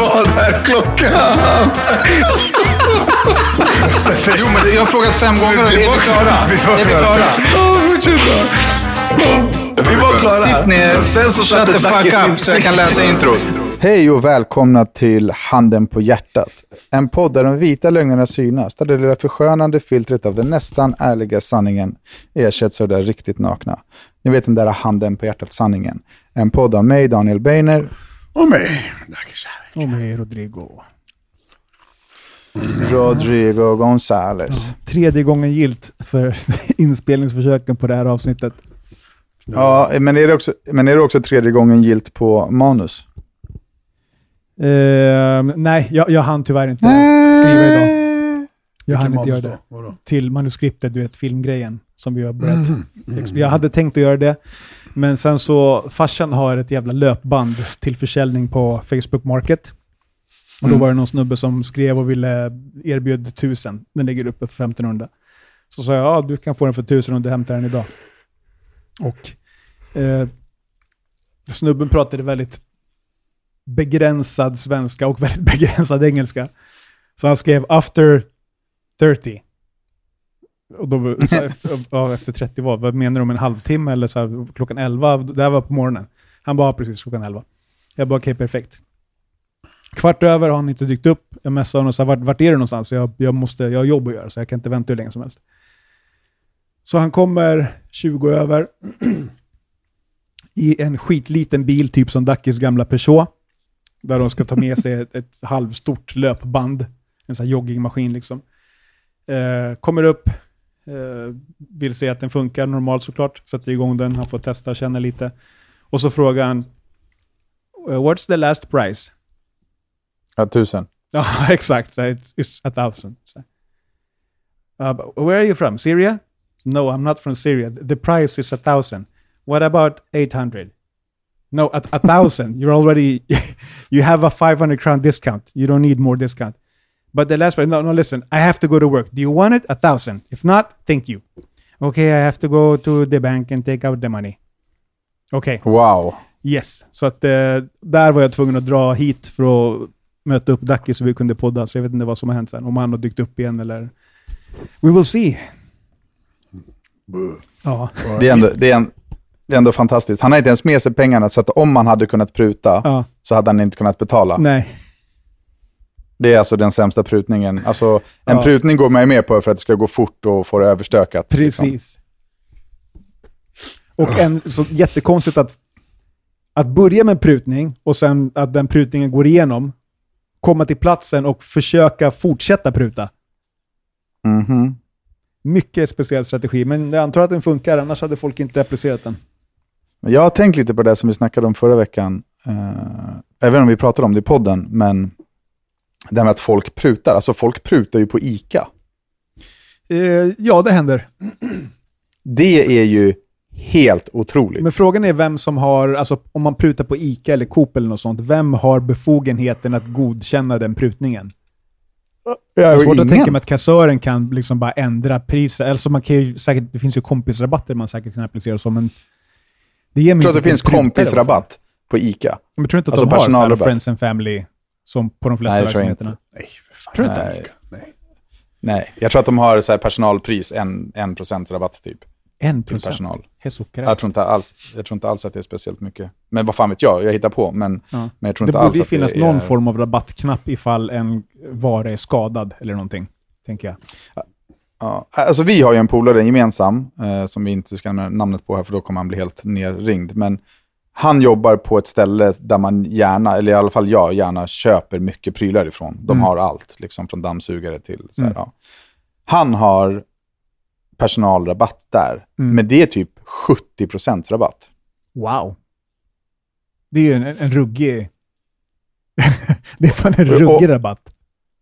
Vad är klockan? Jo, men jag har frågat fem gånger är vi klara? Är vi klara? Ja, fortsätt. Vi var klara. Sitt ner, Sen så shut the fuck up så jag kan läsa introt. Hej och välkomna till Handen på hjärtat. En podd där de vita lögnerna synas, där det lilla förskönande filtret av den nästan ärliga sanningen ersätts av det riktigt nakna. Ni vet den där Handen på hjärtat-sanningen. En podd av mig, Daniel Beiner. Och mig. Och med Rodrigo. Rodrigo Gonzales. Tredje gången gilt för inspelningsförsöken på det här avsnittet. Ja, men är, det också, men är det också tredje gången gilt på manus? Ehm, nej, jag, jag hann tyvärr inte skriva idag. Jag hann inte göra det. då? Till manuskriptet, du vet filmgrejen som vi har börjat. Mm. Jag hade tänkt att göra det, men sen så, farsan har ett jävla löpband till försäljning på Facebook Market. Och då var det någon snubbe som skrev och ville erbjuda tusen. Den ligger uppe för 1500. Så sa jag, ja du kan få den för tusen om du hämtar den idag. Och eh, snubben pratade väldigt begränsad svenska och väldigt begränsad engelska. Så han skrev after 30. Och då, så efter, ja, efter 30 var, Vad menar du om en halvtimme eller så här, klockan 11? Det här var på morgonen. Han bara, precis klockan 11. Jag bara, okej, perfekt. Kvart över har han inte dykt upp. Jag messade honom och sa, vart, vart är du någonstans? Jag, jag, måste, jag har jobb att göra, så jag kan inte vänta hur länge som helst. Så han kommer 20 över i en skitliten bil, typ som Dackis gamla Peugeot. Där de ska ta med sig ett, ett halvstort löpband. En sån här joggingmaskin liksom. Eh, kommer upp, vill se att den funkar normalt såklart. Sätter igång den, han får testa, känna lite. Och så frågar han, "Eh, What's the last price? Ja, tusen. Ja, exakt. It's a thousand. Uh, where are you from? Syria? No, I'm not from Syria. The price is a thousand. What about 800? No, a, a thousand. You're already, you have a 500 crown discount. You don't need more discount. But the last one, no, no, listen. I have to go to work. Do you want it? A thousand. If not, thank you. Okay, I have to go to the bank and take out the money. Okay. Wow. Yes, så att eh, där var jag tvungen att dra hit för att möta upp Dacke så vi kunde podda. Så jag vet inte vad som har hänt sen. Om han har dykt upp igen eller... We will see. Ja, Det är, ändå, det, är en, det är ändå fantastiskt. Han har inte ens med sig pengarna, så att om han hade kunnat pruta ja, så hade han inte kunnat betala. nej. Det är alltså den sämsta prutningen. Alltså, en Ja. prutning går man ju med på för att det ska gå fort och få det överstökat. liksom. Precis. Och en, så jättekonstigt att, att börja med en prutning och sen att den prutningen går igenom, komma till platsen och försöka fortsätta pruta. Mhm. Mycket speciell strategi, men jag antar att den funkar, annars hade folk inte applicerat den. Jag har tänkt lite på det som vi snackade om förra veckan. Uh, även om vi pratade om det i podden, men det här med att folk prutar. Alltså folk prutar ju på ICA. Eh, ja, det händer. Det är ju helt otroligt. Men frågan är vem som har, alltså om man prutar på ICA eller Coop eller något sånt, vem har befogenheten att godkänna den prutningen? jag har svårt ingen. att tänka mig att kassören kan liksom bara ändra priset. Alltså man kan ju säkert, det finns ju kompisrabatter man säkert kan applicera så, men det ger mig Jag tror att det finns kompisrabatt på ICA. Men tror inte att Alltså de har. Friends and Family som på de flesta Nej, det verksamheterna? Nej, för fan. Tror du inte? Nej. Nej. Nej, jag tror att de har så här personalpris, en, en procents rabatt typ, En procent? personal. Jag tror, inte alls, jag tror inte alls att det är speciellt mycket. Men vad fan vet jag, jag hittar på. Men, Ja. men jag tror Det inte alls borde ju att finnas det är... någon form av rabattknapp ifall en vara är skadad eller någonting, tänker jag. Ja, alltså vi har ju en polare gemensam, eh, som vi inte ska nämna namnet på här, för då kommer han bli helt nerringd. Men han jobbar på ett ställe där man gärna, eller i alla fall jag, gärna köper mycket prylar ifrån. De Mm. har allt, liksom från dammsugare till så här, Mm. ja. Han har personalrabatt där, Mm. men det är typ 70% rabatt. Wow. Det är ju en, en ruggig... Det är fan en ruggig rabatt.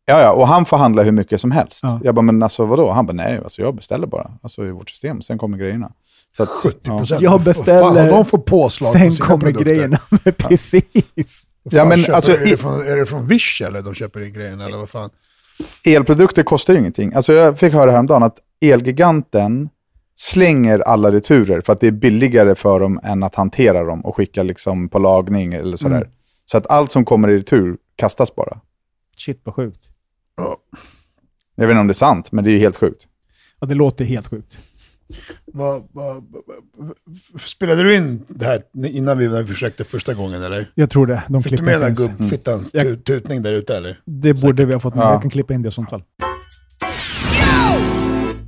Ja, ja, och han får handla hur mycket som helst. Ja. Jag bara, men alltså vadå? Han bara, nej, alltså jag beställer bara. Alltså i vårt system, sen kommer grejerna. Så att, 70 ja. procent. Jag beställer, de får påslag på Sen sina kommer produkter. grejerna. Precis. Vad Ja, fan men köper, alltså, är, det från, är det från Wish eller de köper in grejerna eller vad fan? Elprodukter kostar ju ingenting. Alltså jag fick höra häromdagen att Elgiganten slänger alla returer för att det är billigare för dem än att hantera dem och skicka liksom på lagning eller sådär. Mm. Så att allt som kommer i retur kastas bara. Shit vad sjukt. Jag vet inte om det är sant, men det är ju helt sjukt. Ja, det låter helt sjukt. Vad, vad, spelade du in det här innan vi försökte första gången eller? Jag tror det. De Fick du med den finns. gubbfittans tut, tutning där ute eller? Det borde vi ha fått med. Ja. Jag kan klippa in det i sånt fall.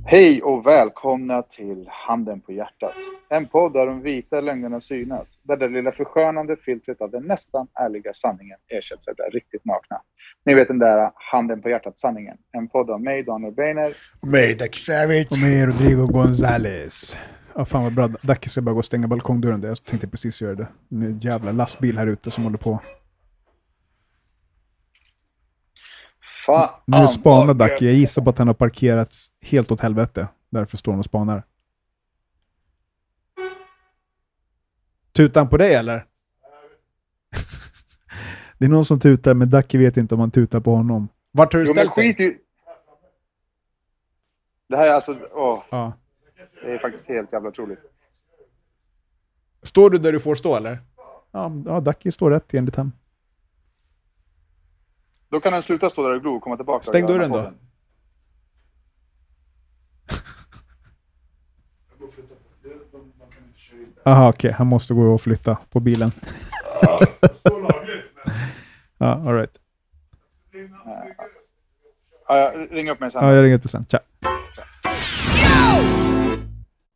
Hej och välkomna till Handen på hjärtat. En podd där de vita lögnerna synas. Där det lilla förskönande filtret av den nästan ärliga sanningen ersätts av det riktigt nakna. Ni vet den där Handen på hjärtat-sanningen. En podd av mig, Daniel Beiner. Och mig, Dak Savage. Och med Rodrigo Gonzales. Ja, fan vad bra. Dacke ska bara gå och stänga balkongdörren där. Jag tänkte precis göra det. Det är en jävla lastbil här ute som håller på. Fan, Nu spanar Dacke. Jag gissar på att han har parkerats helt åt helvete. Därför står han och spanar. Tutar han på dig eller? det är någon som tutar, men Dacke vet inte om han tutar på honom. Vart har du Jo, ställt dig? skit i... Det här är alltså... Åh, Ja. det är faktiskt helt jävla otroligt. Står du där du får stå eller? Ja, ja Dacke står rätt enligt han. Då kan den sluta stå där och glo och komma tillbaka. Stäng dörren då. här podden. Aha, okej. Han måste gå och flytta på bilen. ja, all right. Ja, ring upp mig sen. Ja, jag ringer upp dig sen. Tja.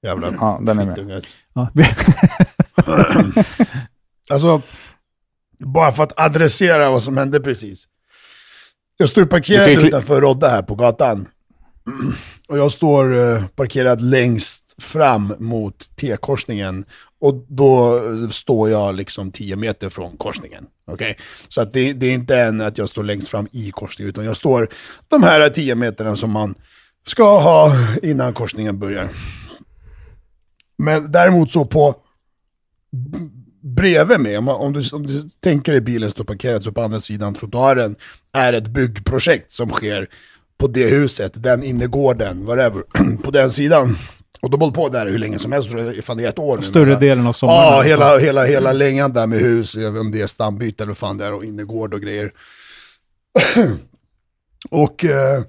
Jävla Ja, den är med. Ja, Alltså, bara för att adressera vad som hände precis. Jag står parkerad kli- utanför Rodda här på gatan. Och jag står eh, parkerad längst fram mot T-korsningen. Och då eh, står jag liksom 10 meter från korsningen. Okej? Så att det, det är inte än att jag står längst fram i korsningen, utan jag står de här 10 meterna som man ska ha innan korsningen börjar. Men däremot så på bredvid mig, om, om, du, om du tänker dig bilen står parkerad så på andra sidan trottoaren är ett byggprojekt som sker på det huset, den innergården, whatever, på den sidan. Och de har på där hur länge som helst, fan det är ett år nu. Större delen av sommaren. Ja, hela, hela, hela längan där med hus, om det är stambyte eller vad fan det är, och innergård och grejer. och eh,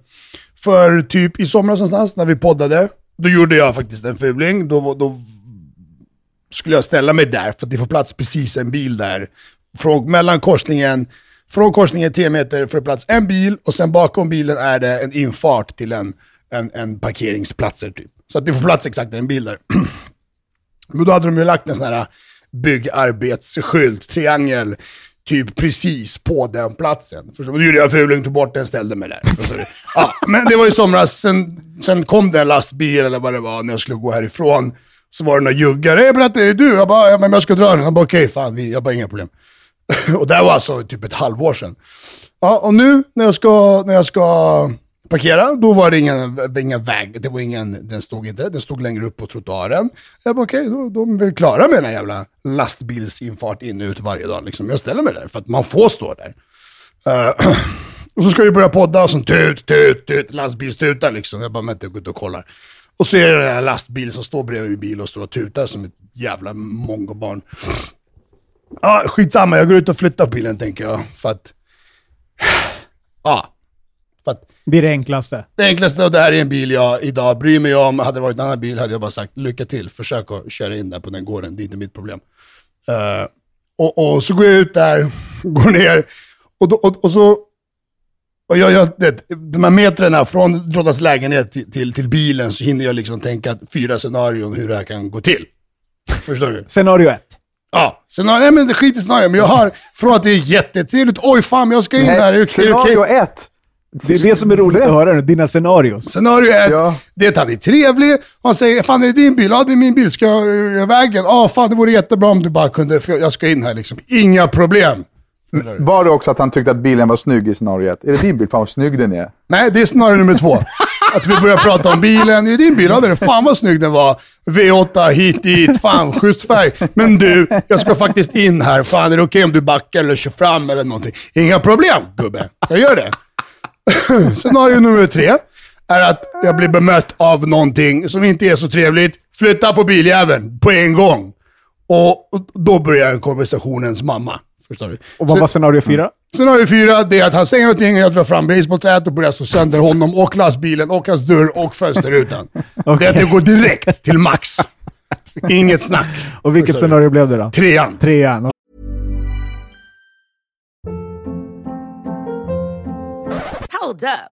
för typ i somras någonstans när vi poddade, då gjorde jag faktiskt en fuling. Då, då skulle jag ställa mig där, för att det får plats precis en bil där. Från, mellan korsningen, från korsningen 10 meter får det plats en bil, och sen bakom bilen är det en infart till en, en, en parkeringsplatser typ. Så att det får plats exakt en bil där. Men då hade de ju lagt en sån här byggarbetsskylt, triangel, typ precis på den platsen. Förstår? Då gjorde jag fuling, tog bort den, ställde mig där. Ja, men det var i somras, sen, sen kom det en lastbil eller vad det var när jag skulle gå härifrån. Så var det några juggare, jag berättade, är det du? Jag bara, ja, men jag ska dra den. Han bara, okej, fan, vi, jag bara, inga problem. och det var alltså typ ett halvår sedan. Ja, och nu när jag ska, när jag ska parkera, då var det ingen, ingen väg. Det var ingen, den stod inte den stod längre upp på trottoaren. Jag bara okej, då, de är klara med den här jävla lastbilsinfart in och ut varje dag. Liksom. Jag ställer mig där, för att man får stå där. Uh, och så ska vi börja podda och så tut, tut, tut, lastbilstutar liksom. Jag bara, vänta, jag går ut och kollar. Och så är det den här lastbilen som står bredvid min bil och står och tutar som ett jävla mongobarn. Ja, skitsamma, jag går ut och flyttar bilen tänker jag. För att... Ja. För att Det är det enklaste. det enklaste, och det här är en bil jag idag bryr mig om. Hade det varit en annan bil hade jag bara sagt lycka till, försök att köra in där på den gården, det är inte mitt problem. Eh, och, och så går jag ut där, går ner, och, då, och, och så... Och jag, jag, det, de här metrarna från Roddas lägenhet till, till, till bilen så hinner jag liksom tänka fyra scenarion hur det här kan gå till. Förstår du? Scenario ett. Ja, sen har, nej men det skit i scenario, men jag har från att det är jättetrevligt, oj fan jag ska in här, är det- är det okej? Scenario ett. Det är det som är roligt att höra nu, dina scenarios. Scenario ett, Ja. det är att han är trevlig, han säger fan är det din bil? Ja det är min bil, ska jag vägen? Ja fan det vore jättebra om du bara kunde, för jag ska in här liksom. Inga problem. Var det också att han tyckte att bilen var snygg i scenariot? Är det din bil? Fan vad snygg den är. Nej, det är snarare nummer två. Att vi börjar prata om bilen. Är det din bil? Ja, det är. Fan vad snygg den var. V8 hit dit. Fan, schysst färg. Men du, jag ska faktiskt in här. Fan, är det okej om du backar eller kör fram eller någonting? Inga problem, gubbe. Jag gör det. Scenario nummer tre är att jag blir bemött av någonting som inte är så trevligt. Flytta på biljäveln på en gång. Och och då börjar konversationens mamma. Förstår du? Och vad var scenario fyra? Scenario fyra, det är att han säger någonting och jag drar fram basebollträet och börjar slå sönder honom och lastbilen och hans dörr och fönsterrutan. Det är att det går direkt till max. Inget snack. Och vilket Förstår du? scenario blev det då? Trean. Trean. Hold up.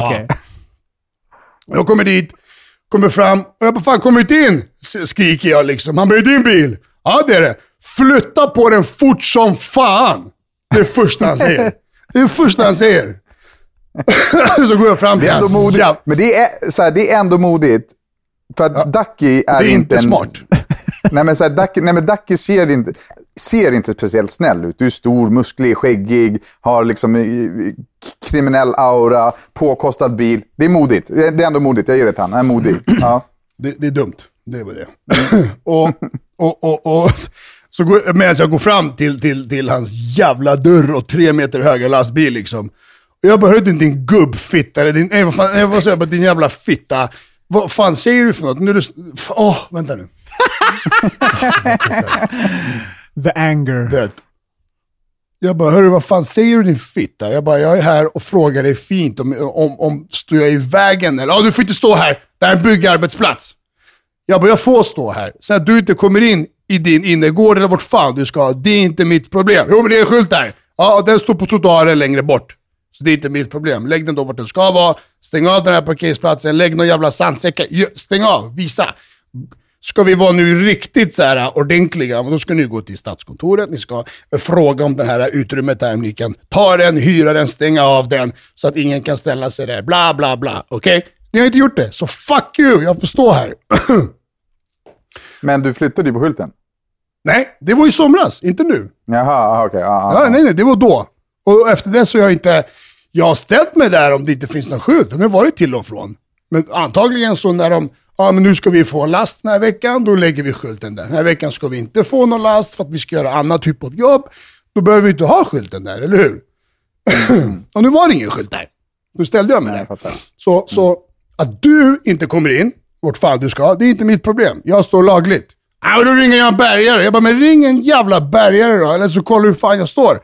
Okej. Jag kommer dit, kommer fram och jag bara, fan kommer inte in? Skriker jag liksom. Han bara, är din bil? Ja det är det. Flytta på den fort som fan. Det är det första han säger. Det är det första han säger. så går jag fram Det till är ändå hans modigt. Men det är, så här, det är ändå modigt. För att Ducky är, Det är inte en, smart. Nej men, så här, Ducky, nej, men Ducky ser inte, ser inte speciellt snäll ut. Du är stor, musklig, skäggig, har liksom eh, kriminell aura, påkostad bil. Det är modigt. Det är är ändå modigt. Jag ger det till han. Han är modig. Ja. Det, det är dumt. Det var det. och, och, och, och, så går, medan jag går fram till, till, till hans jävla dörr och tre meter höga lastbil liksom. Jag bara, hörru din, din gubbfitta, eller din, nej, vad fan, jag, bara, din jävla fitta. Vad fan säger du för något? Nu är du, åh, vänta nu. The anger. Det. Jag bara, hörru vad fan säger du din fitta? Jag bara, jag är här och frågar dig fint om, om, om står jag i vägen eller? Ja, du får inte stå här. Det här är en byggarbetsplats. Jag bara, jag får stå här. Sen att du inte kommer in i din innergård eller vart fan du ska, det är inte mitt problem. Jo, men det är en skylt där. Ja, den står på trottoaren längre bort. Så det är inte mitt problem. Lägg den då vart den ska vara. Stäng av den här parkeringsplatsen. Lägg någon jävla sandsäck. Stäng av. Visa. Ska vi vara nu riktigt så här ordentliga, då ska ni gå till stadskontoret, ni ska fråga om det här utrymmet där, ni kan ta den, hyra den, stänga av den, så att ingen kan ställa sig där, bla bla bla. Okej? Ni har inte gjort det, så fuck you, jag får stå här. Men du flyttade ju på skylten. nej, det var i somras, inte nu. Jaha, okej. ja, Ja, nej, nej, det var då. Och efter det så har jag inte, jag har ställt mig där om det inte finns någon skylt. Den har varit till och från. Men antagligen så när de, ja men nu ska vi få last den här veckan, då lägger vi skylten där. Den här veckan ska vi inte få någon last för att vi ska göra annat typ av jobb. Då behöver vi inte ha skylten där, eller hur? och nu var det ingen skylt där. Nu ställde jag mig Jag där. fattar. Så, så att du inte kommer in, vart fan du ska, det är inte mitt problem. Jag står lagligt. Ja, men då ringer jag en bärgare. Jag bara, men ring en jävla bärgare då, eller så kollar du hur fan jag står.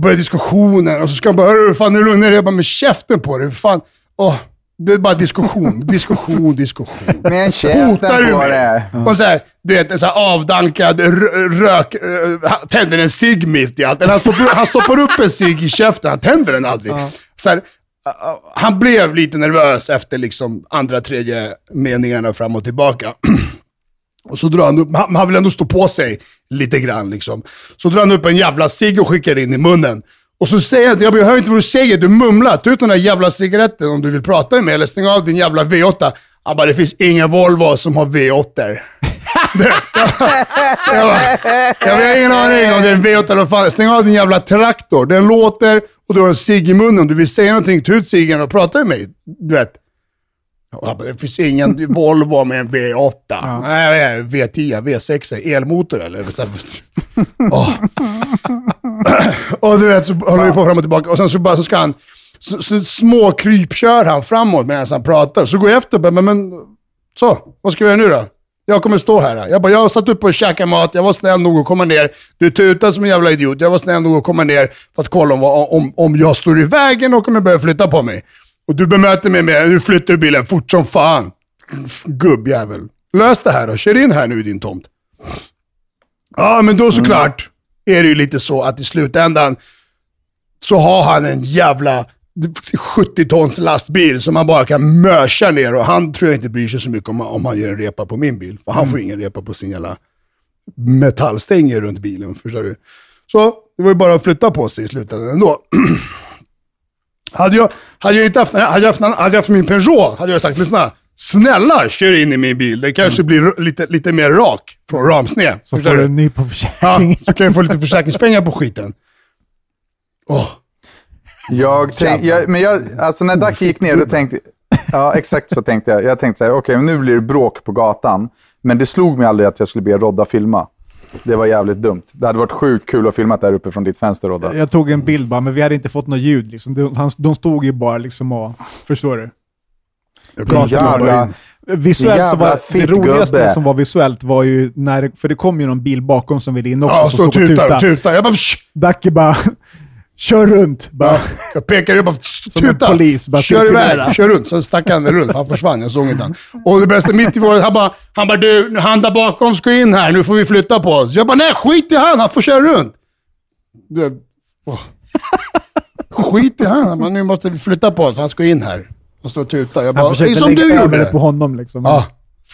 Börjar diskussionen och så ska han bara, hur fan är du lugn? Jag bara, med käften på dig. Fan, åh. Det är bara diskussion, diskussion, diskussion. Men käften Hotar du på det. Och så här, du vet, en så här avdankad rök, eh, tänder en cigg mitt i allt. Eller han stoppar, han stoppar upp en cigg i käften, han tänder den aldrig. Så här, han blev lite nervös efter liksom andra, tredje meningarna fram och tillbaka. Och så drar han upp, han, han vill ändå stå på sig lite grann liksom. Så drar han upp en jävla cigg och skickar in i munnen. Och så säger jag, jag jag hör inte vad du säger, du mumlar. Ta ut den där jävla cigaretten om du vill prata med mig, eller stäng av din jävla V8. Han bara, det finns inga Volvo som har V8. Jag, jag, bara, jag har ingen aning om det är en V8 eller vad fan. Stäng av din jävla traktor. Den låter och du har en cigg i munnen. Om du vill säga någonting, ta ut ciggen och prata med mig. Du vet. Det finns ingen Volvo med en V8. Nej, V10, V6, elmotor eller? Åh. Och du vet, så håller vi på fram och tillbaka. Och sen så, bara, så ska han, så, så små krypkör han framåt medan han pratar. Så går jag efter och men, men så, vad ska vi göra nu då? Jag kommer stå här. Jag bara, jag har satt upp och käkat mat, jag var snäll nog att komma ner. Du tutar som en jävla idiot. Jag var snäll nog att komma ner för att kolla om, om, om jag står i vägen och om jag behöver flytta på mig. Och du bemöter mig med, nu flyttar du bilen fort som fan. Gubbjävel. Lös det här då, kör in här nu i din tomt. Ja, men då såklart är det ju lite så att i slutändan så har han en jävla 70 tons lastbil som han bara kan mörsa ner och han tror jag inte bryr sig så mycket om, om han gör en repa på min bil. För han får ingen repa på sin jävla metallstänger runt bilen. Förstår du? Så det var ju bara att flytta på sig i slutändan ändå. hade, jag, hade jag inte haft, hade jag haft, hade jag haft min Peugeot hade jag sagt, lyssna. Snälla, kör in i min bil. Det kanske blir lite, lite mer rak från ramsned. Så Förstår får du? en ny på Ja, försäkring. så kan jag få lite försäkringspengar på skiten. Åh, Jag tänk, jag, men jag, alltså när Ducky gick ner, då tänkte Ja, exakt så tänkte jag. Jag tänkte så här, okej, nu blir det bråk på gatan. Men det slog mig aldrig att jag skulle be Rodda filma. Det var jävligt dumt. Det hade varit sjukt kul att filma där uppe från ditt fönster, Rodda. Jag tog en bild bara, men vi hade inte fått något ljud. Liksom. De, han, de stod ju bara liksom och... Förstår du? jag kan jävla... Visuellt så var det roligaste som var visuellt var ju när, för det kom ju någon bil bakom som ville in också. Ja, stod och tutar och tutade. Jag bara, "Shh!" Dacke bara, kör runt. Bara, Ja, jag pekade, jag bara, Som tuta. polis, bara kör iväg, kör runt. Sen stack han runt, han försvann, jag såg inte han. Och det bästa mitt i våren, han bara, han bara du, han där bakom ska in här, nu får vi flytta på oss. Jag bara, nej skit i han, han får köra runt. Åh. Skit i han, han bara, nu måste vi flytta på oss, han ska in här. Han står och tutar. Jag bara, försökte som lägga du gjorde. det på honom liksom. Ja,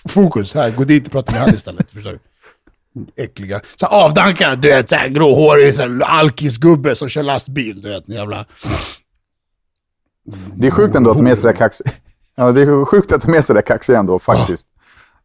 fokus här. Gå dit och prata med han istället. Förstår du? Äckliga. Så avdankad, du vet, så här gråhårig så här alkisgubbe som kör lastbil. Du vet, en jävla... Det är sjukt ändå att de är sådär kaxiga. Ja, det är sjukt att de är sådär kaxiga ändå, faktiskt.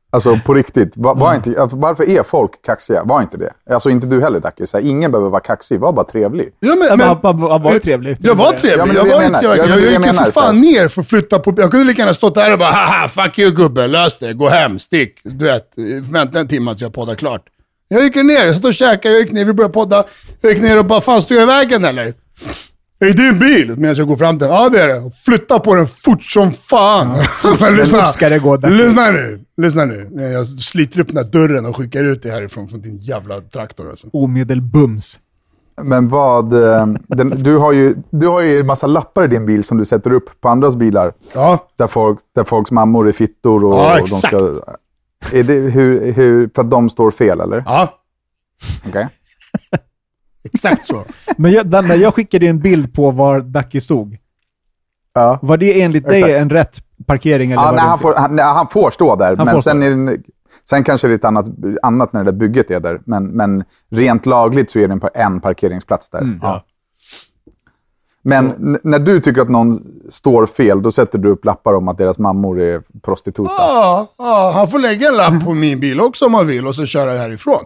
Alltså på riktigt. Var, var inte, alltså, varför är folk kaxiga? Var inte det. Alltså inte du heller Dacke. Ingen behöver vara kaxig, var bara trevlig. Ja, men, Men, han, han, han var ju trevlig. jag var trevlig. Ja, men jag, var jag inte, menar. jag, Ja, jag, är gick ju jag för fan ner för att flytta på... Jag kunde lika gärna stått där och bara haha, fuck you gubbe, lös det, gå hem, stick. Du vet, vänta en timme att jag poddar klart. Jag gick ner, jag satt och käkade, jag gick ner, vi började podda. Jag gick ner och bara, fan står jag i vägen eller? Är det din bil? Medan jag går fram till den. Ja det är det. Flytta på den fort som fan. Men lyssna. ska det gå, lyssna nu. Lyssna nu. Jag sliter upp den här dörren och skickar ut dig härifrån från din jävla traktor alltså. Omedelbums. Men vad... eh, Den, du, har ju, du har ju en massa lappar i din bil som du sätter upp på andras bilar. Ja, Där, folk, där folks mammor är fittor och, Ja, och de ska... Är det hur, hur, för att de står fel, eller? ja. Okej. Exakt så. Men jag, Danne, jag skickade en bild på var Dacke stod. Ja. Var det enligt dig Exakt. en rätt parkering? Eller Ja, nej, han, får, han, nej, han får stå där, Han men får sen, stå. är det, sen kanske det är ett annat, annat när det där bygget är där. Men, men rent lagligt så är det på en parkeringsplats där. Mm. Ja. Men n- när du tycker att någon står fel, då sätter du upp lappar om att deras mammor är prostituta. Ja, ja, han får lägga en lapp på min bil också om han vill och så köra härifrån.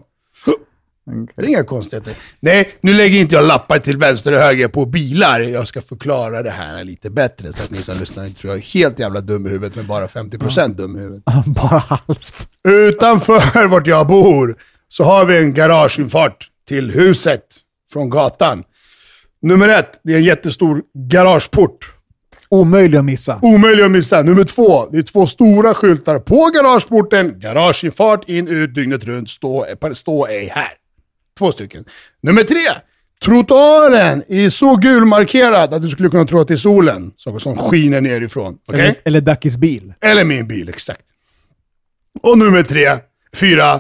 Det är inga konstigheter. Nej, nu lägger inte jag lappar till vänster och höger på bilar. Jag ska förklara det här lite bättre så att ni som lyssnar inte tror jag är helt jävla dum i huvudet men bara 50% dum i huvudet. bara halvt? Utanför vart jag bor så har vi en garageinfart till huset från gatan. Nummer ett, det är en jättestor garageport. Omöjlig att missa. Omöjlig att missa. Nummer två, det är två stora skyltar på garageporten. Garageinfart in, ut, dygnet runt. Stå, stå ej här. Två stycken. Nummer tre, trottoaren är så gulmarkerad att du skulle kunna tro att det är solen som, som skiner nerifrån. Okej? Eller, eller Dackes bil. Eller min bil, exakt. Och nummer tre, fyra.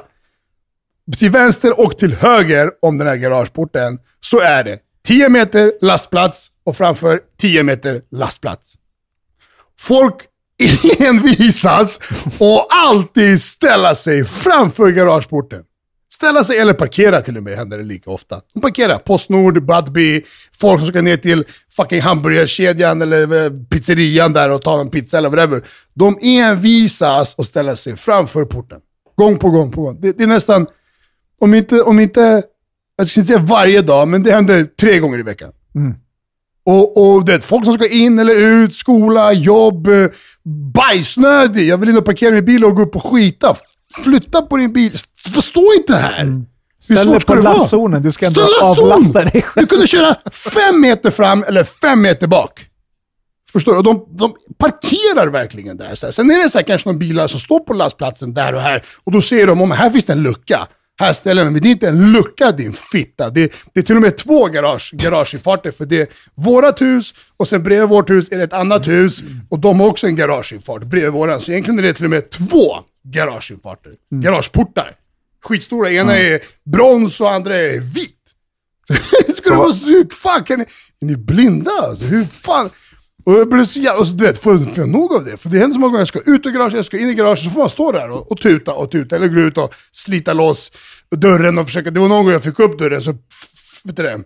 Till vänster och till höger om den här garageporten så är det 10 meter lastplats och framför 10 meter lastplats. Folk envisas och alltid ställa sig framför garageporten. Ställa sig eller parkera till och med händer det lika ofta. De parkerar. Postnord, Budbee, folk som ska ner till fucking hamburgarkedjan eller eh, pizzerian där och ta en pizza eller whatever. De envisas och ställa sig framför porten. Gång på gång på gång. Det, det är nästan, om inte, om inte, jag ska inte säga varje dag, men det händer tre gånger i veckan. Och, och det, folk som ska in eller ut, skola, jobb, eh, bajsnödig. Jag vill in och parkera min bil och gå upp och skita. Flytta på din bil. F- Stå inte här. Hur Ställ dig svårt ska på det vara? Du ska ändå avlasta dig själv. Du kunde köra fem meter fram eller fem meter bak. Förstår du? Och de, de parkerar verkligen där. Sen är det så här, kanske någon bilar som står på lastplatsen där och här. Och då ser de om här finns det en lucka. Här ställer de, men det är inte en lucka din fitta. Det, det är till och med två garage, garageinfarter. För det är vårat hus och sen bredvid vårt hus är det ett annat hus. Och de har också en garageinfart bredvid våran. Så egentligen är det till och med två garageinfarter. Garageportar. Skitstora. Ena är brons och andra är vit. Ska du vara så fan kan ni, är ni blinda alltså? Hur fan? Och jag blev så jävla, och så, du vet, får får jag nog av det? För det händer så många gånger, jag ska ut ur garaget, jag ska in i garaget, så får man stå där och, och tuta och tuta, eller gå ut och slita loss dörren och försöka, det var någon gång jag fick upp dörren, så, vet du det,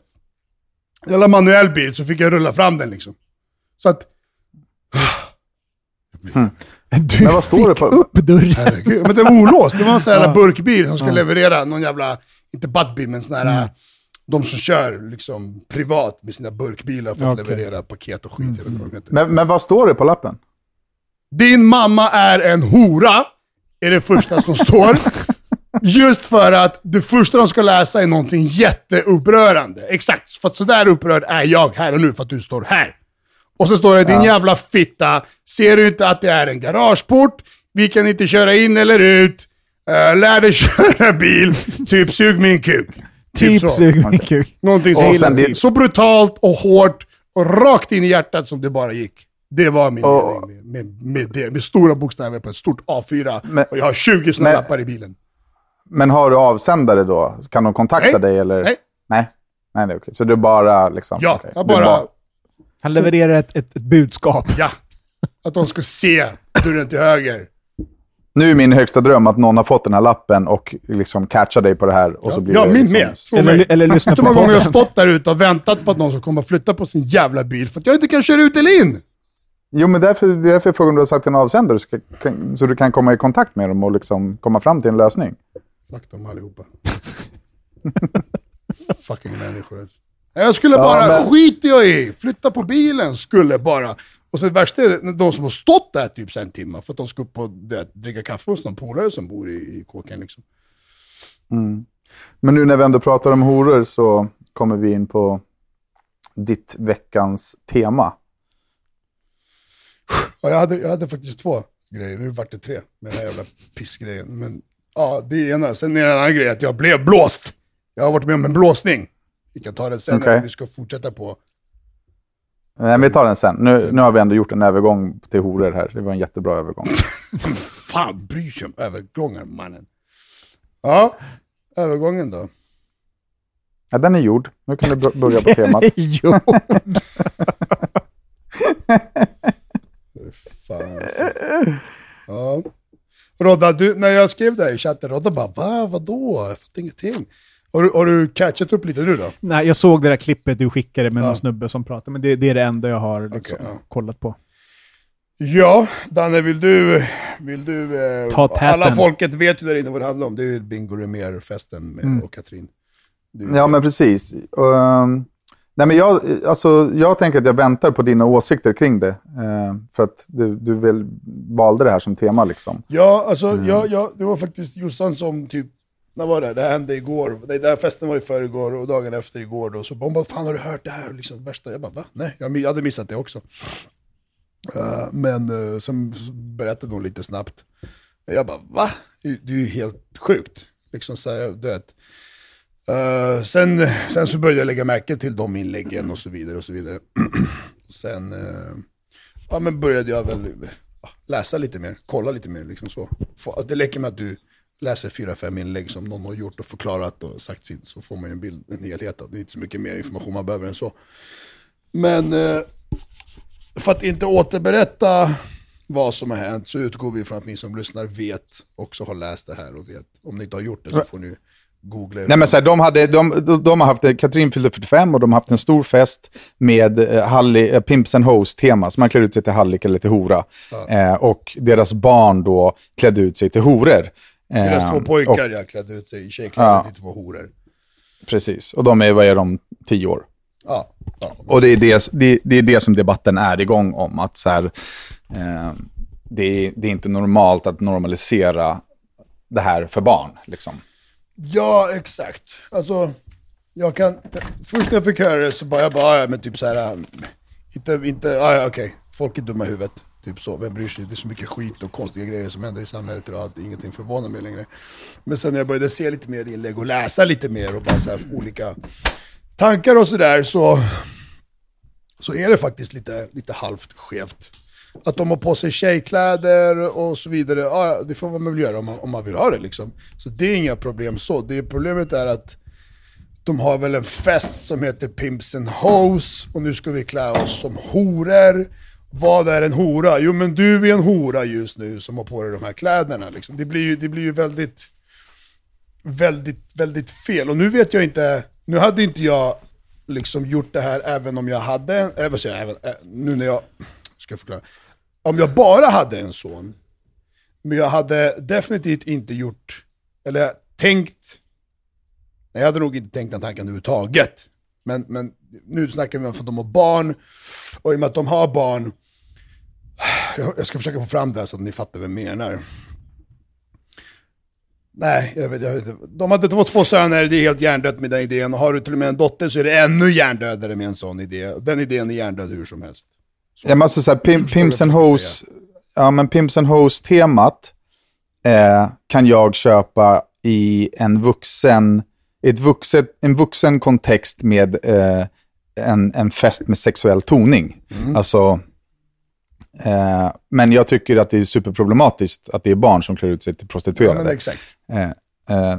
jävla manuell bil, så fick jag rulla fram den liksom. Så att, Du Men vad står det fick på- upp dörren. herregud, men det var olåst, det var en sån här burkbil som ska leverera någon jävla, inte buttbil, men sån här, de som kör liksom privat med sina burkbilar för att Okej. leverera paket och skit, inte vad. Men, men vad står det på lappen? Din mamma är en hora, är det första som står. Just för att det första de ska läsa är någonting jätteupprörande. Exakt, för att sådär upprörd är jag här och nu för att du står här. Och så står det, din jävla fitta, ser du inte att det är en garageport? Vi kan inte köra in eller ut. Uh, lär dig köra bil, typ sug min kuk. Typ så. sug kuk. Någonting Och så, sen det- så brutalt och hårt och rakt in i hjärtat som det bara gick. Det var min Och- mening med, med, med det. Med stora bokstäver på ett stort A4. Men- och jag har 20 sådana lappar i bilen. Men har du avsändare då? Kan de kontakta Nej. dig eller? Nej. Nej, Nej det är okej. Så du bara liksom... Ja, okej. jag bara... Han levererar ett, ett, ett budskap. Ja. Att de ska se dörren till höger. Nu är min högsta dröm att någon har fått den här lappen och liksom catchar dig på det här. Och så Ja, blir ja det min liksom... med. Eller, mig. eller lyssna på hur många gånger jag har stått där ute och väntat på att någon ska komma och flytta på sin jävla bil för att jag inte kan köra ut eller in? Jo, men därför, det är därför jag frågar om du har sagt till en avsändare så, kan, så du kan komma i kontakt med dem och liksom komma fram till en lösning. Fuck dem allihopa. Fucking människor. alltså. Jag skulle Ja, bara, men- skiter jag i, flytta på bilen, skulle bara. Och så det värsta är de som har stått där typ så en timme för att de ska upp och det, dricka kaffe hos någon polare som bor i, i kåken liksom. Men nu när vi ändå pratar om horor så kommer vi in på ditt veckans tema. Ja, jag, hade, jag hade faktiskt två grejer, nu vart det tre med den här jävla pissgrejen. Men ja, det är ena. Sen är det en annan grej att jag blev blåst. Jag har varit med om en blåsning. Vi kan ta det sen när vi ska fortsätta på. Nej, men vi tar den sen. Nu, nu har vi ändå gjort en övergång till horor här. Det var en jättebra övergång. Fan bryr sig om övergångar mannen. Ja, övergången då. Ja, den är gjord. Nu kan du bör- börja på temat. jo. Fan alltså. Ja. Rodda, du, när jag skrev det här i chatten, Rodda bara va, vadå? Jag fattar ingenting. Har du, har du catchat upp lite nu då? Nej, jag såg det där klippet du skickade med Ja. någon snubbe som pratade, men det, det är det enda jag har liksom, Okej, ja. kollat på. Ja, Danne, vill du... Vill du eh, Ta täten. alla folket vet ju där inne vad det handlar om. Det är ju Bingo Rimér-festen med Mm. och Katrin. Du, Ja, men precis. Ehm, nej, men jag, alltså, jag tänker att jag väntar på dina åsikter kring det. Ehm, för att du, du väl valde det här som tema. Liksom. Ja, alltså, ja, ja, det var faktiskt Jossan som typ, när var det? Det hände igår. Den där festen var ju förrgår och dagen efter igår då. Så hon bara, fan har du hört det här? Och Liksom, värsta. Jag bara, va? Nej, jag hade missat det också. Uh, men uh, sen berättade hon lite snabbt. Jag bara, va? Det är ju helt sjukt. Liksom så här, du vet. Uh, sen, sen så började jag lägga märke till de inläggen och så vidare och så vidare. och sen uh, ja, men började jag väl läsa lite mer, kolla lite mer. Liksom så. Få, alltså, det läcker med att du läser fyra, fem inlägg som någon har gjort och förklarat och sagt sitt, så får man ju en bild, en helhet. det. Är inte så mycket mer information man behöver än så. Men eh, för att inte återberätta vad som har hänt så utgår vi från att ni som lyssnar vet, också har läst det här och vet. Om ni inte har gjort det så får ni googla. Nej, men så här, de, hade, de, de, de har haft, Katrin fyllde 45 och de har haft en stor fest med eh, Halli, eh, Pimps and Hoes-tema. Så man klär ut sig till hallick eller till hora. Eh, och deras barn då klädde ut sig till horor. Deras två och- pojkar jag klädde ut sig i tjejkläder till två horor. Precis, och de är, vad är de, tio år? Ja, ja. Och det är det, det, det är det som debatten är igång om. Att så här, eh, det, är, det är inte normalt att normalisera det här för barn. Liksom. Ja, exakt. Alltså, jag kan... Först när jag fick höra det så bara, jag bara, ja, men typ så här, um, inte, inte, ja, okej, folk är dumma i huvudet. Typ så, vem bryr sig? Det är så mycket skit och konstiga grejer som händer i samhället idag att ingenting förvånar mig längre. Men sen när jag började se lite mer inlägg och läsa lite mer och bara så här olika tankar och sådär så, så är det faktiskt lite, lite halvt skevt. Att de har på sig tjejkläder och så vidare, ja, det får man väl göra om man, om man vill ha det liksom. Så det är inga problem så. Det problemet är att de har väl en fest som heter Pimps and Hoes och nu ska vi klä oss som horor. Vad är en hora? Jo men du är en hora just nu som har på dig de här kläderna. Liksom. Det, blir ju, det blir ju väldigt, väldigt, väldigt fel. Och nu vet jag inte, nu hade inte jag liksom gjort det här även om jag hade, äh, vad säger jag, även, äh, nu när jag, ska jag förklara. Om jag bara hade en son, men jag hade definitivt inte gjort, eller tänkt, nej jag hade nog inte tänkt den tanken överhuvudtaget. Men, men nu snackar vi om att de har barn, och i och med att de har barn, jag, ska försöka få fram det här så att ni fattar vad jag menar. Nej, jag vet, jag vet inte. De hade två, två söner, det är helt hjärndött med den idén. Och har du till och med en dotter så är det ännu hjärndödare med en sån idé. Den idén är hjärndöd hur som helst. Så. Ja, men alltså, så här, pim, Pimps and Hoes, ja, men Pimps and Hoes-temat eh, kan jag köpa i en vuxen, ett vuxet, en vuxen kontext med eh, en, en fest med sexuell toning. Mm. Alltså, eh, men jag tycker att det är superproblematiskt att det är barn som klär ut sig till Ja, prostituerade. exakt. Eh, eh,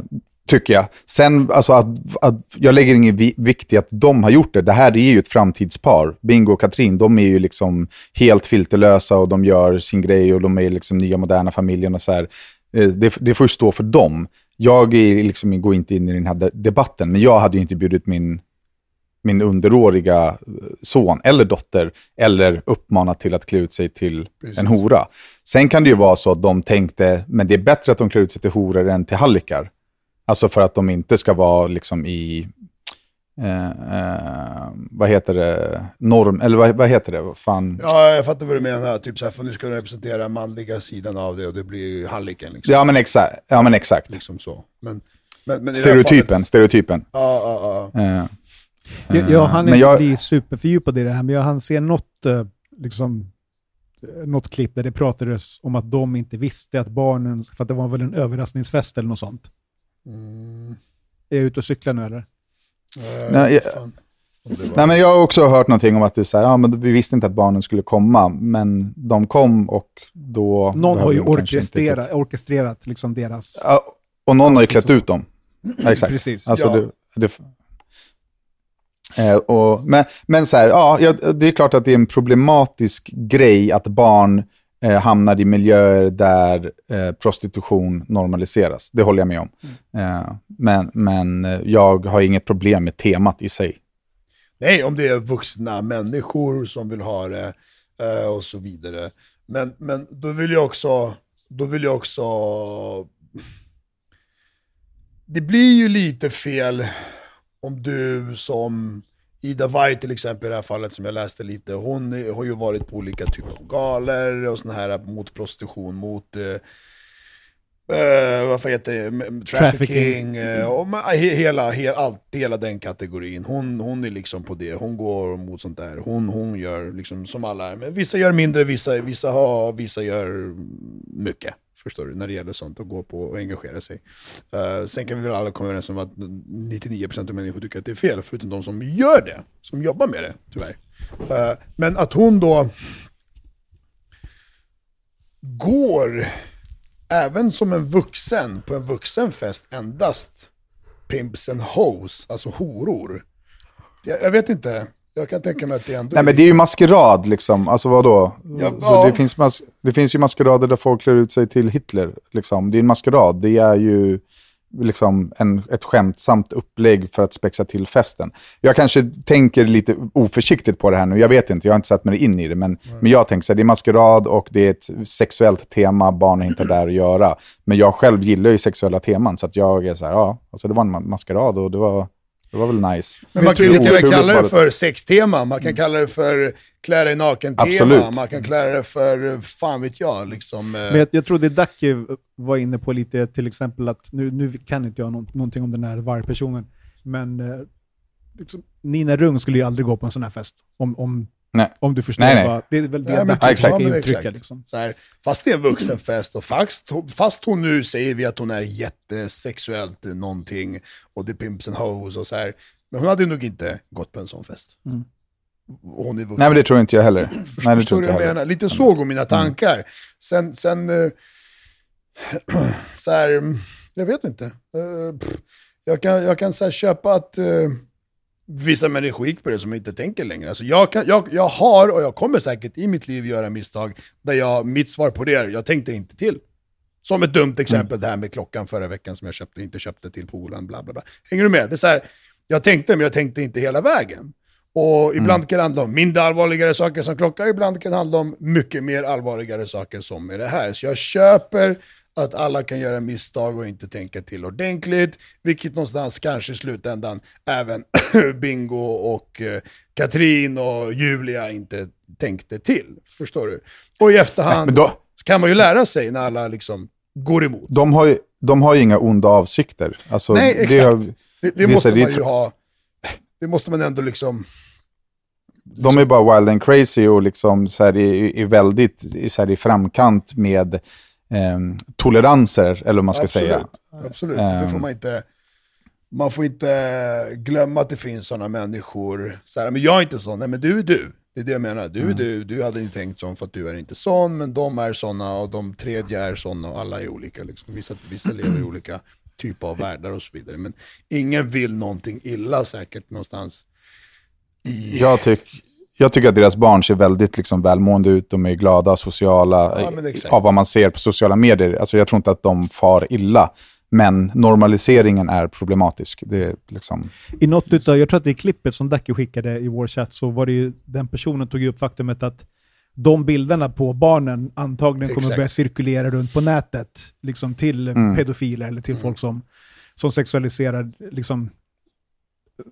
tycker jag. Sen, alltså att, att jag lägger ingen vi- vikt i att de har gjort det. Det här är ju ett framtidspar. Bingo och Katrin, de är ju liksom helt filterlösa och de gör sin grej och de är liksom nya moderna familjen och så här. Eh, det, det får ju stå för dem. Jag är liksom, går inte in i den här de- debatten, men jag hade ju inte bjudit min, min underåriga son eller dotter eller uppmanat till att klä ut sig till Precis. en hora. Sen kan det ju vara så att de tänkte, men det är bättre att de klär ut sig till horor än till hallickar. Alltså för att de inte ska vara liksom i, eh, eh, vad heter det, norm, eller vad, vad heter det, fan. Ja, jag fattar vad du menar. Typ såhär, för nu ska du representera manliga sidan av det och det blir ju halliken liksom. Ja men exakt, ja men exakt. Liksom så. Men, men, men här Stereotypen, fallet- stereotypen. Ja, ja, ja. Eh, Jag, jag hann inte jag- bli superfördjupad i det här, men jag hann se något, eh, liksom, eh, något klipp där det pratades om att de inte visste att barnen, för att det var väl en överraskningsfest eller något sånt. Mm. Är jag ute och cyklar nu eller? Eh, Nej, jag- Nej, men jag har också hört någonting om att det är så här, ja, men vi visste inte att barnen skulle komma, men de kom och då... Någon har ju kanske inte orkestrerat, liksom deras... Ja, och någon har ju klätt ut dem. Ja, exakt. Precis. Alltså, Ja. det, det, eh, och, men, men så här, ja, det är klart att det är en problematisk grej att barn eh, hamnar i miljöer där eh, prostitution normaliseras. Det håller jag med om. Eh, men, men eh, jag har inget problem med temat i sig. Nej, om det är vuxna människor som vill ha det eh, och så vidare. Men, men då vill jag också, då vill jag också... Det blir ju lite fel om du som Ida Warg till exempel i det här fallet som jag läste lite, hon har ju varit på olika typer av galor och såna här mot prostitution, mot Uh, vad heter det? Trafficking. Trafficking. eh, och ma- he, hela, he, allt, hela den kategorin. Hon, hon är liksom på det. Hon går mot sånt där. Hon, hon gör liksom som alla. Men vissa gör mindre, vissa, vissa har, vissa gör mycket. Förstår du? När det gäller sånt, att gå på och engagera sig. Uh, sen kan vi väl alla komma överens om att 99% av människor tycker att det är fel, förutom de som gör det. Som jobbar med det, tyvärr. Uh, men att hon då går även som en vuxen på en vuxenfest endast pimps and hoes, alltså horor. Jag, jag vet inte, jag kan tänka mig att det ändå Nej, men det är ju maskerad liksom. Alltså vadå? Ja, ja. det, finns mas- det finns ju maskerader där folk klär ut sig till Hitler. Liksom. Det är en maskerad. Det är ju liksom en, ett skämtsamt upplägg för att spexa till festen. Jag kanske tänker lite oförsiktigt på det här nu. Jag vet inte, jag har inte satt mig in i det. Men, men jag tänker så här, det är maskerad och det är ett sexuellt tema. Barn är inte där att göra. Men jag själv gillar ju sexuella teman. Så att jag är så här, ja, alltså det var en ma- maskerad och det var Det var väl nice. Men man kan ju kalla det för sextema, man kan kalla det för klä dig naken-tema, man kan kalla det för, fan vet jag, liksom... eh, Men jag, jag tror det Dacke var inne på lite, till exempel att, nu, nu kan inte jag nå- någonting om den här vargpersonen, men eh, liksom, Nina Rung skulle ju aldrig gå på en sån här fest. Om, om, Nej. om du förstår Nej, nej. vad... Det är väl det Ja, men Dacke typ, försöker ja, men uttrycka. exakt. Liksom. Så här, fast det är en vuxenfest och fast, fast hon nu säger vi att hon är jättesexuellt någonting och det är pimps and hoes och så här. Men hon hade nog inte gått på en sån fest. Mm. Hon är vuxen. Nej, men det tror inte jag heller. Nej, det Förstår tror inte jag heller. menar? Lite så går mina tankar. Sen, sen eh, så här, mm, jag vet inte. Pff, jag kan, jag kan så här köpa att eh, vissa människor gick på det som inte tänker längre. Alltså jag, kan, jag, jag har, och jag kommer säkert i mitt liv göra misstag, där jag, mitt svar på det är, jag tänkte inte till. Som ett dumt exempel det här med klockan förra veckan som jag köpte, inte köpte till polaren, bla bla bla. Hänger du med? Det är så här, jag tänkte, men jag tänkte inte hela vägen. Och ibland kan det handla om mindre allvarligare saker som klocka, ibland kan det handla om mycket mer allvarligare saker som är det här. Så jag köper att alla kan göra misstag och inte tänka till ordentligt, vilket någonstans kanske i slutändan även Bingo och eh, Katrin och Julia inte tänkte till. Förstår du? Och i efterhand Men då, kan man ju lära sig när alla liksom går emot. de, har ju, de har ju inga onda avsikter. Alltså, Nej, det exakt. har- Det, det Det är måste det är man ju ha, det måste man ändå liksom... De är bara wild and crazy och liksom så här i, i väldigt så här i framkant med ehm, toleranser, eller vad man ska absolut, säga. Absolut, det får Ehm. man inte... Man får inte glömma att det finns sådana människor. Så här, men jag är inte sån, nej men du är du. Det är det jag menar. Du är Mm. du, du hade inte tänkt sån för att du är inte sån, men de är såna och de tredje är såna och alla är olika. Liksom. Vissa, vissa lever i olika typer av världar och så vidare. Men ingen vill någonting illa säkert någonstans. I, Jag, tyck, jag tycker att deras barn ser väldigt liksom, välmående ut, de är glada, sociala, Ja, av vad man ser på sociala medier. Alltså, jag tror inte att de far illa, men normaliseringen är problematisk. Det är liksom... I något utav, jag tror att det är klippet som Dacke skickade i vår chatt, så var det ju, den personen tog upp faktumet att de bilderna på barnen antagligen kommer Exakt. börja cirkulera runt på nätet, liksom till Mm. pedofiler eller till folk som, som sexualiserar liksom,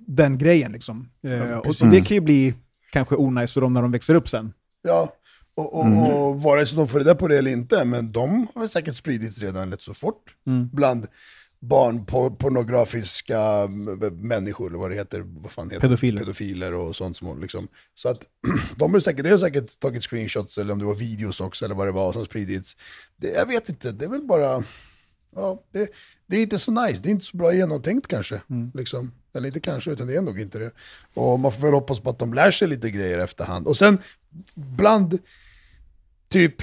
den grejen. Liksom. Eh, och Mm. det kan ju bli kanske onajs för dem när de växer upp sen. Ja, och, och, Mm. och vare sig de får reda på det eller inte, men de har väl säkert spridits redan rätt så fort bland barnpornografiska människor, eller vad det heter, vad fan heter? Pedofiler. pedofiler och sånt som liksom. Så att de har säkert, det har säkert tagit screenshots eller om det var videos också eller vad det var som spridits. Det, jag vet inte, det är väl bara, ja, det, det är inte så nice, det är inte så bra genomtänkt kanske. Liksom. Eller inte kanske, utan det är nog inte det. Och man får väl hoppas på att de lär sig lite grejer efterhand. Och sen bland, typ,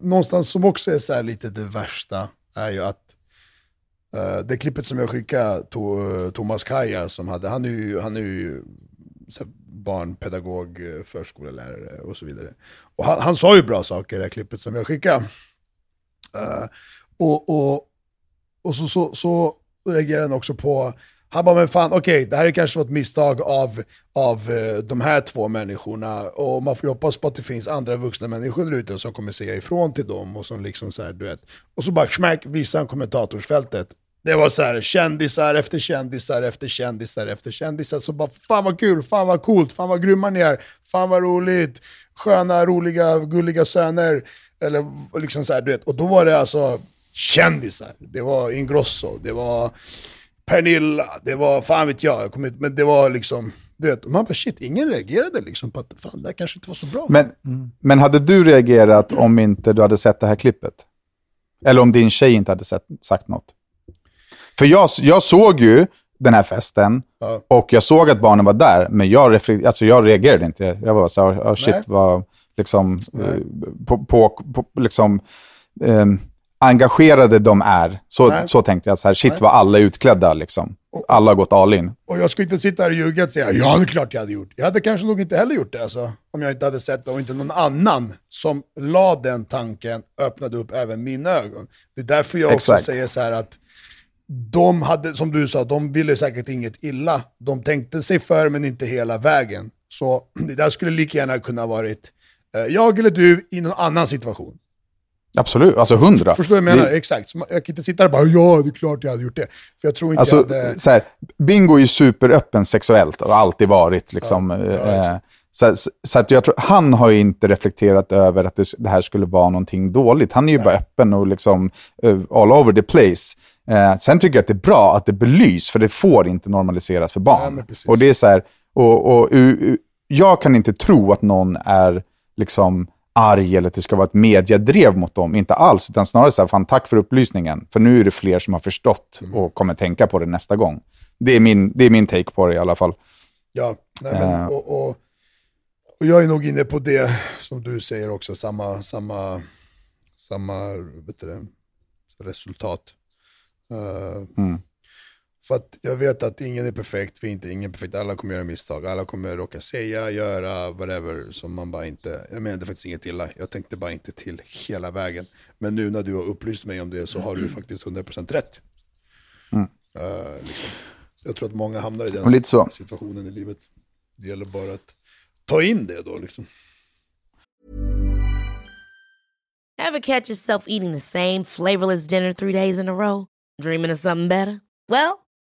någonstans som också är så här lite det värsta, är ju att uh, det klippet som jag skickade, to, eh, Thomas Kaja, som hade, han är ju, han är ju så här, barnpedagog, förskollärare förskolelärare och så vidare. Och han, han sa ju bra saker i det här klippet som jag skickade. Uh, och och, och så, så, så reagerade han också på, han bara, men fan, okej, det här är kanske ett misstag av, av uh, de här två människorna. Och man får ju hoppas på att det finns andra vuxna människor där ute som kommer säga ifrån till dem. Och som liksom så här, du vet. Och så bara smack, visar han kommentatorsfältet. Det var så här, kändisar efter kändisar efter kändisar efter kändisar. Så bara, fan vad kul, fan vad coolt, fan vad grymma ni är, fan vad roligt, sköna, roliga, gulliga söner. Eller liksom så här, du vet. Och då var det alltså kändisar. Det var Ingrosso, det var Pernilla, det var, fan vet jag, jag kommer inte, men det var liksom, du vet, man bara shit, ingen reagerade liksom på att fan, det här kanske inte var så bra. Men, men hade du reagerat om inte du hade sett det här klippet? Eller om din tjej inte hade sett, sagt något? För jag, jag såg ju den här festen Ja. och jag såg att barnen var där, men jag, alltså jag reagerade inte. Jag var så här, oh, shit Nej. vad liksom, eh, på, på, på, liksom ehm, engagerade de är. Så, Nej. så tänkte jag, så här, shit Nej. vad alla är utklädda liksom. Alla har gått all in. Och jag ska inte sitta här och ljuga och säga ja, det är klart jag hade gjort. Jag hade kanske nog inte heller gjort det alltså, om jag inte hade sett det och inte någon annan som la den tanken öppnade upp även mina ögon. Det är därför jag också Exakt. säger så här att de hade, som du sa, de ville säkert inget illa. De tänkte sig för men inte hela vägen. Så det där skulle lika gärna kunna varit eh, jag eller du i någon annan situation. Absolut, alltså hundra. Förstår du vad jag menar? Det- Exakt. Så jag kan inte sitta där och bara ja, det är klart jag hade gjort det. För jag tror inte Alltså, jag hade... så här, Bingo är ju superöppen sexuellt och har alltid varit. Liksom, eh, så, så, så att jag tror, han har ju inte reflekterat över att det, det här skulle vara någonting dåligt. Han är ju bara öppen och liksom eh, all over the place. Eh, sen tycker jag att det är bra att det belys, för det får inte normaliseras för Ja, barn. precis. och det är så här, och, och, u- jag kan inte tro att någon är liksom arg eller att det ska vara ett mediedrev mot dem. Inte alls, utan snarare så här, fan tack för upplysningen. För nu är det fler som har förstått Mm. och kommer tänka på det nästa gång. Det är min, det är min take på det i alla fall. Ja, nej, men, Eh. och, och, och jag är nog inne på det som du säger också, samma, samma, samma vet du det, resultat. Eh, Mm. För att jag vet att ingen är perfekt, vi är inte ingen perfekt, alla kommer göra misstag, alla kommer råka säga, göra, whatever, som man bara inte, jag menade faktiskt inget illa, jag tänkte bara inte till hela vägen. Men nu när du har upplyst mig om det så har du faktiskt 100% rätt. Mm. Eh, liksom. Jag tror att många hamnar i den situationen i livet. Det gäller bara att ta in det då liksom. Ever catch yourself eating the same flavorless dinner three days in a row? Dreaming of something better? Well,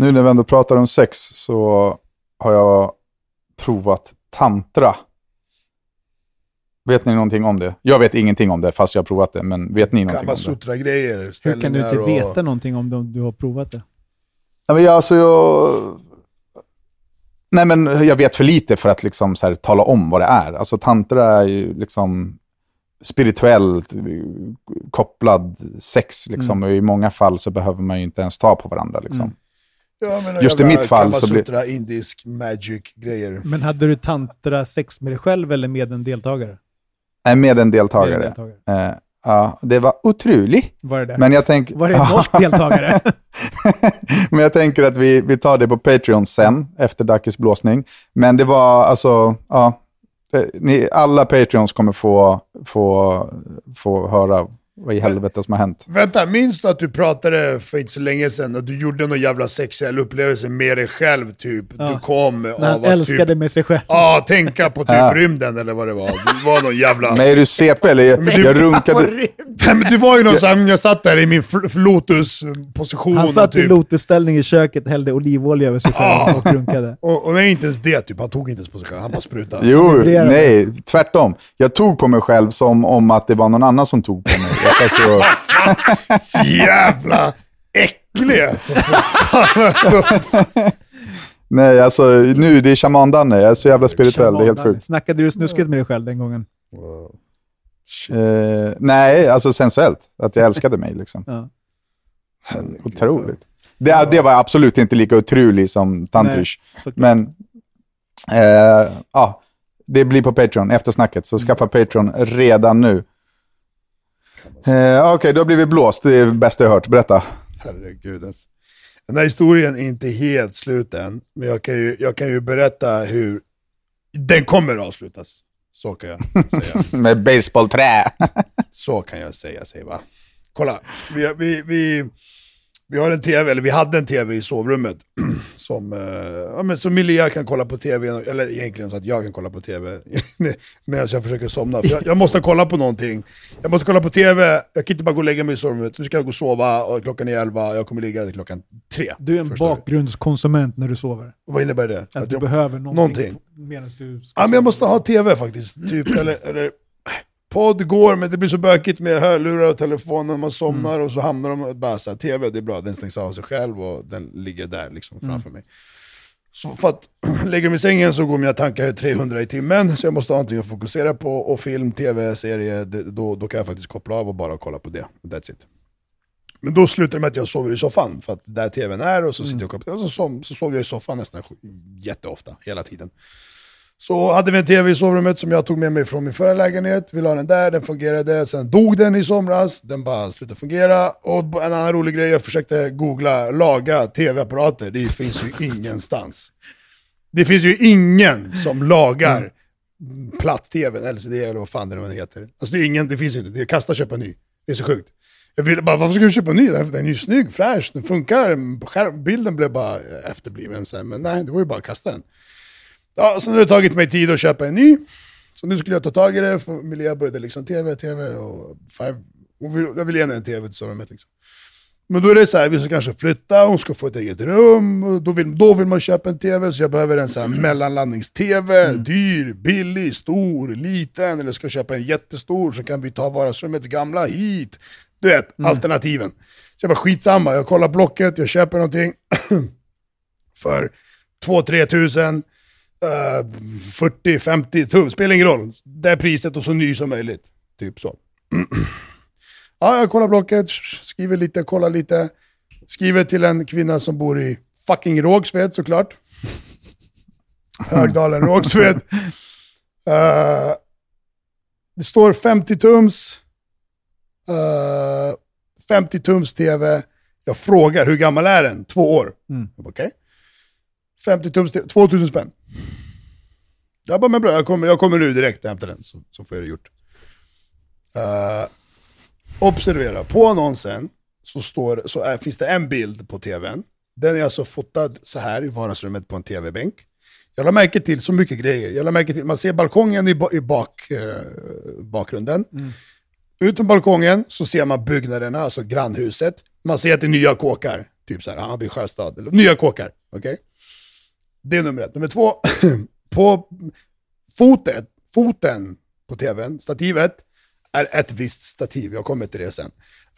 Nu när vi ändå pratar om sex så har jag provat tantra. Vet ni någonting om det? Jag vet ingenting om det fast jag har provat det, men vet ni någonting om det? Kamasutra-grejer, Hur kan du inte och... veta någonting om det om du har provat det? Ja, men jag, alltså, jag... Nej, men jag vet för lite för att liksom, så här, tala om vad det är. Alltså, tantra är ju liksom spirituellt kopplad sex. Liksom. Och I många fall så behöver man ju inte ens ta på varandra. Liksom. Mm. Ja, Just i mitt fall så blir- indisk magic-grejer. Men hade du tantra sex med dig själv eller med en deltagare? Nej, med en Med en deltagare. deltagare. Eh, ja, det var otroligt. Var det det? Men jag tänker... Var det en norsk deltagare? Men jag tänker att vi, vi tar det på Patreon sen, efter Dackes blåsning. Men det var alltså, ja, eh, ni, alla Patreons kommer få, få, få höra vad i helvete som har hänt. Vänta, minns du att du pratade för inte så länge sedan att du gjorde någon jävla sexuell upplevelse med dig själv typ? Ja. Du kom När av att älskade typ... med sig själv. Ja, tänka på typ rymden eller vad det var. Du var någon jävla... Men är du CP eller? Jag, jag runkade... Nej, men du var ju någon sån, jag satt där i min lotus-position Han satt i typ... lotusställning i köket, hällde olivolja över sig själv och runkade. Och, och nej, inte ens det typ, han tog inte ens på sig själv, han bara sprutade. Jo, nej, tvärtom. Jag tog på mig själv som om att det var någon annan som tog på mig. Så jävla äcklig alltså. nej, alltså nu, det är shaman-Danne. Jag är så jävla spirituell, det är helt sjukt. Snackade du snuskigt med dig själv den gången? Eh, nej, alltså sensuellt. Att jag älskade mig liksom. Ja. Otroligt. Det, det var absolut inte lika otroligt som Tantrish. såklart. Men eh, ja, det blir på Patreon efter snacket, så Mm. skaffa Patreon redan nu. Eh, Okej, då blir vi blåst. Det är det bästa jag hört. Berätta. Herregud. Alltså. Den här historien är inte helt slut än, men jag kan ju, jag kan ju berätta hur den kommer att avslutas. Så kan jag säga. Med baseballträ. Så kan jag säga, säg va. Kolla, vi, vi, vi, vi har en tv, eller vi hade en tv i sovrummet. Som, eh, ja, men som Milia kan kolla på tv, eller egentligen så att jag kan kolla på tv medan jag försöker somna. För jag, jag måste kolla på någonting. Jag måste kolla på tv, jag kan inte bara gå och lägga mig i sovrummet. Nu ska jag gå och sova, och klockan är elva, jag kommer ligga till klockan tre. Du är en bakgrundskonsument när du sover. Och Vad innebär det? Att du jag, behöver någonting. någonting. Medan du ska Ja, men jag måste ha tv faktiskt. Typ, eller, eller, Podd går, men det blir så bökigt med hörlurar och telefonen, man somnar och så hamnar de bara såhär, tv det är bra, den stängs av sig själv och den ligger där liksom framför mig. Så för att lägga mig i sängen så går mina tankar 300 i timmen, så jag måste ha någonting att fokusera på. Och film, tv, serie, då, då kan jag faktiskt koppla av och bara kolla på det. That's it. Men då slutar det med att jag sover i soffan, för att där tvn är och så sitter jag och kollar på det. Och så, som- så sover jag i soffan nästan jätteofta, hela tiden. Så hade vi en tv i sovrummet som jag tog med mig från min förra lägenhet. Vi la den där, den fungerade. Sen dog den i somras, den bara slutade fungera. Och en annan rolig grej, jag försökte googla laga tv-apparater. Det finns ju ingenstans. Det finns ju ingen som lagar platt-tv, LCD eller vad fan det nu heter. Alltså det är ingen, det finns inte. Det är kasta köpa ny. Det är så sjukt. Jag ville bara, varför ska du köpa en ny? Den är ju snygg, fräsch, den funkar. Skärm, bilden blev bara efterbliven. Men nej, det var ju bara att kasta den. Ja, sen har det tagit mig tid att köpa en ny. Så nu skulle jag ta tag i det, för Milja började liksom tv, tv och five. Hon vill, jag vill ge henne en tv till sovrummet liksom. Men då är det så här, vi ska kanske flytta, hon ska få ett eget rum, då vill, då vill man köpa en tv, så jag behöver en sån mellanlandnings-tv, dyr, billig, stor, liten, eller ska köpa en jättestor så kan vi ta vardagsrummets gamla hit. Du vet, alternativen. Så jag bara skitsamma, jag kollar Blocket, jag köper någonting för 2-3 tusen, eh, 40-50 tum, spelar ingen roll. Det är priset och så ny som möjligt. Typ så. Ja, jag kollar Blocket, skriver lite, kollar lite. Skriver till en kvinna som bor i fucking Rågsved såklart. Högdalen, Rågsved. Eh, det står 50 tums. eh, 50 tums tv. Jag frågar hur gammal är den? Två år. Bara, Okej. 50 tums tv, 2000 spänn. Jag bara, men bra, jag kommer, jag kommer nu direkt och hämtar den så, så får jag det gjort. Eh, observera, på annonsen så, står, så är, finns det en bild på tvn. Den är alltså fotad så här i vardagsrummet på en tv-bänk. Jag la märke till så mycket grejer. Jag la märke till, man ser balkongen i, ba, i bak, eh, bakgrunden. Ut från balkongen så ser man byggnaderna, alltså grannhuset. Man ser att det är nya kåkar. Typ så här, Hammarby sjöstad. Eller, nya kåkar. okej? Det är nummer ett. Nummer två, på fotet, foten på tvn, stativet, är ett visst stativ. Jag kommer till det sen.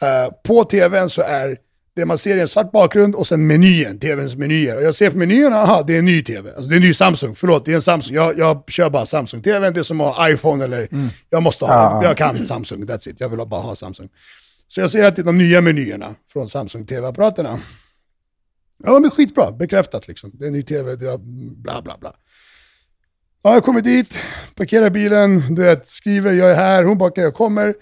Eh, på tvn så är det man ser är en svart bakgrund och sen menyn, tvns menyer. Och jag ser på menyerna, aha, det är en ny tv. Alltså det är en ny Samsung, förlåt, det är en Samsung. Jag, jag kör bara Samsung-tvn, det är som att ha iPhone eller, jag måste ha, jag kan Samsung, that's it. Jag vill bara ha Samsung. Så jag ser att det är de nya menyerna från Samsung TV-apparaterna. Ja men skitbra, bekräftat liksom. Det är ny tv, det är bla bla bla. Ja, jag kommer dit, parkerar bilen, du vet, skriver jag är här, hon bara jag kommer.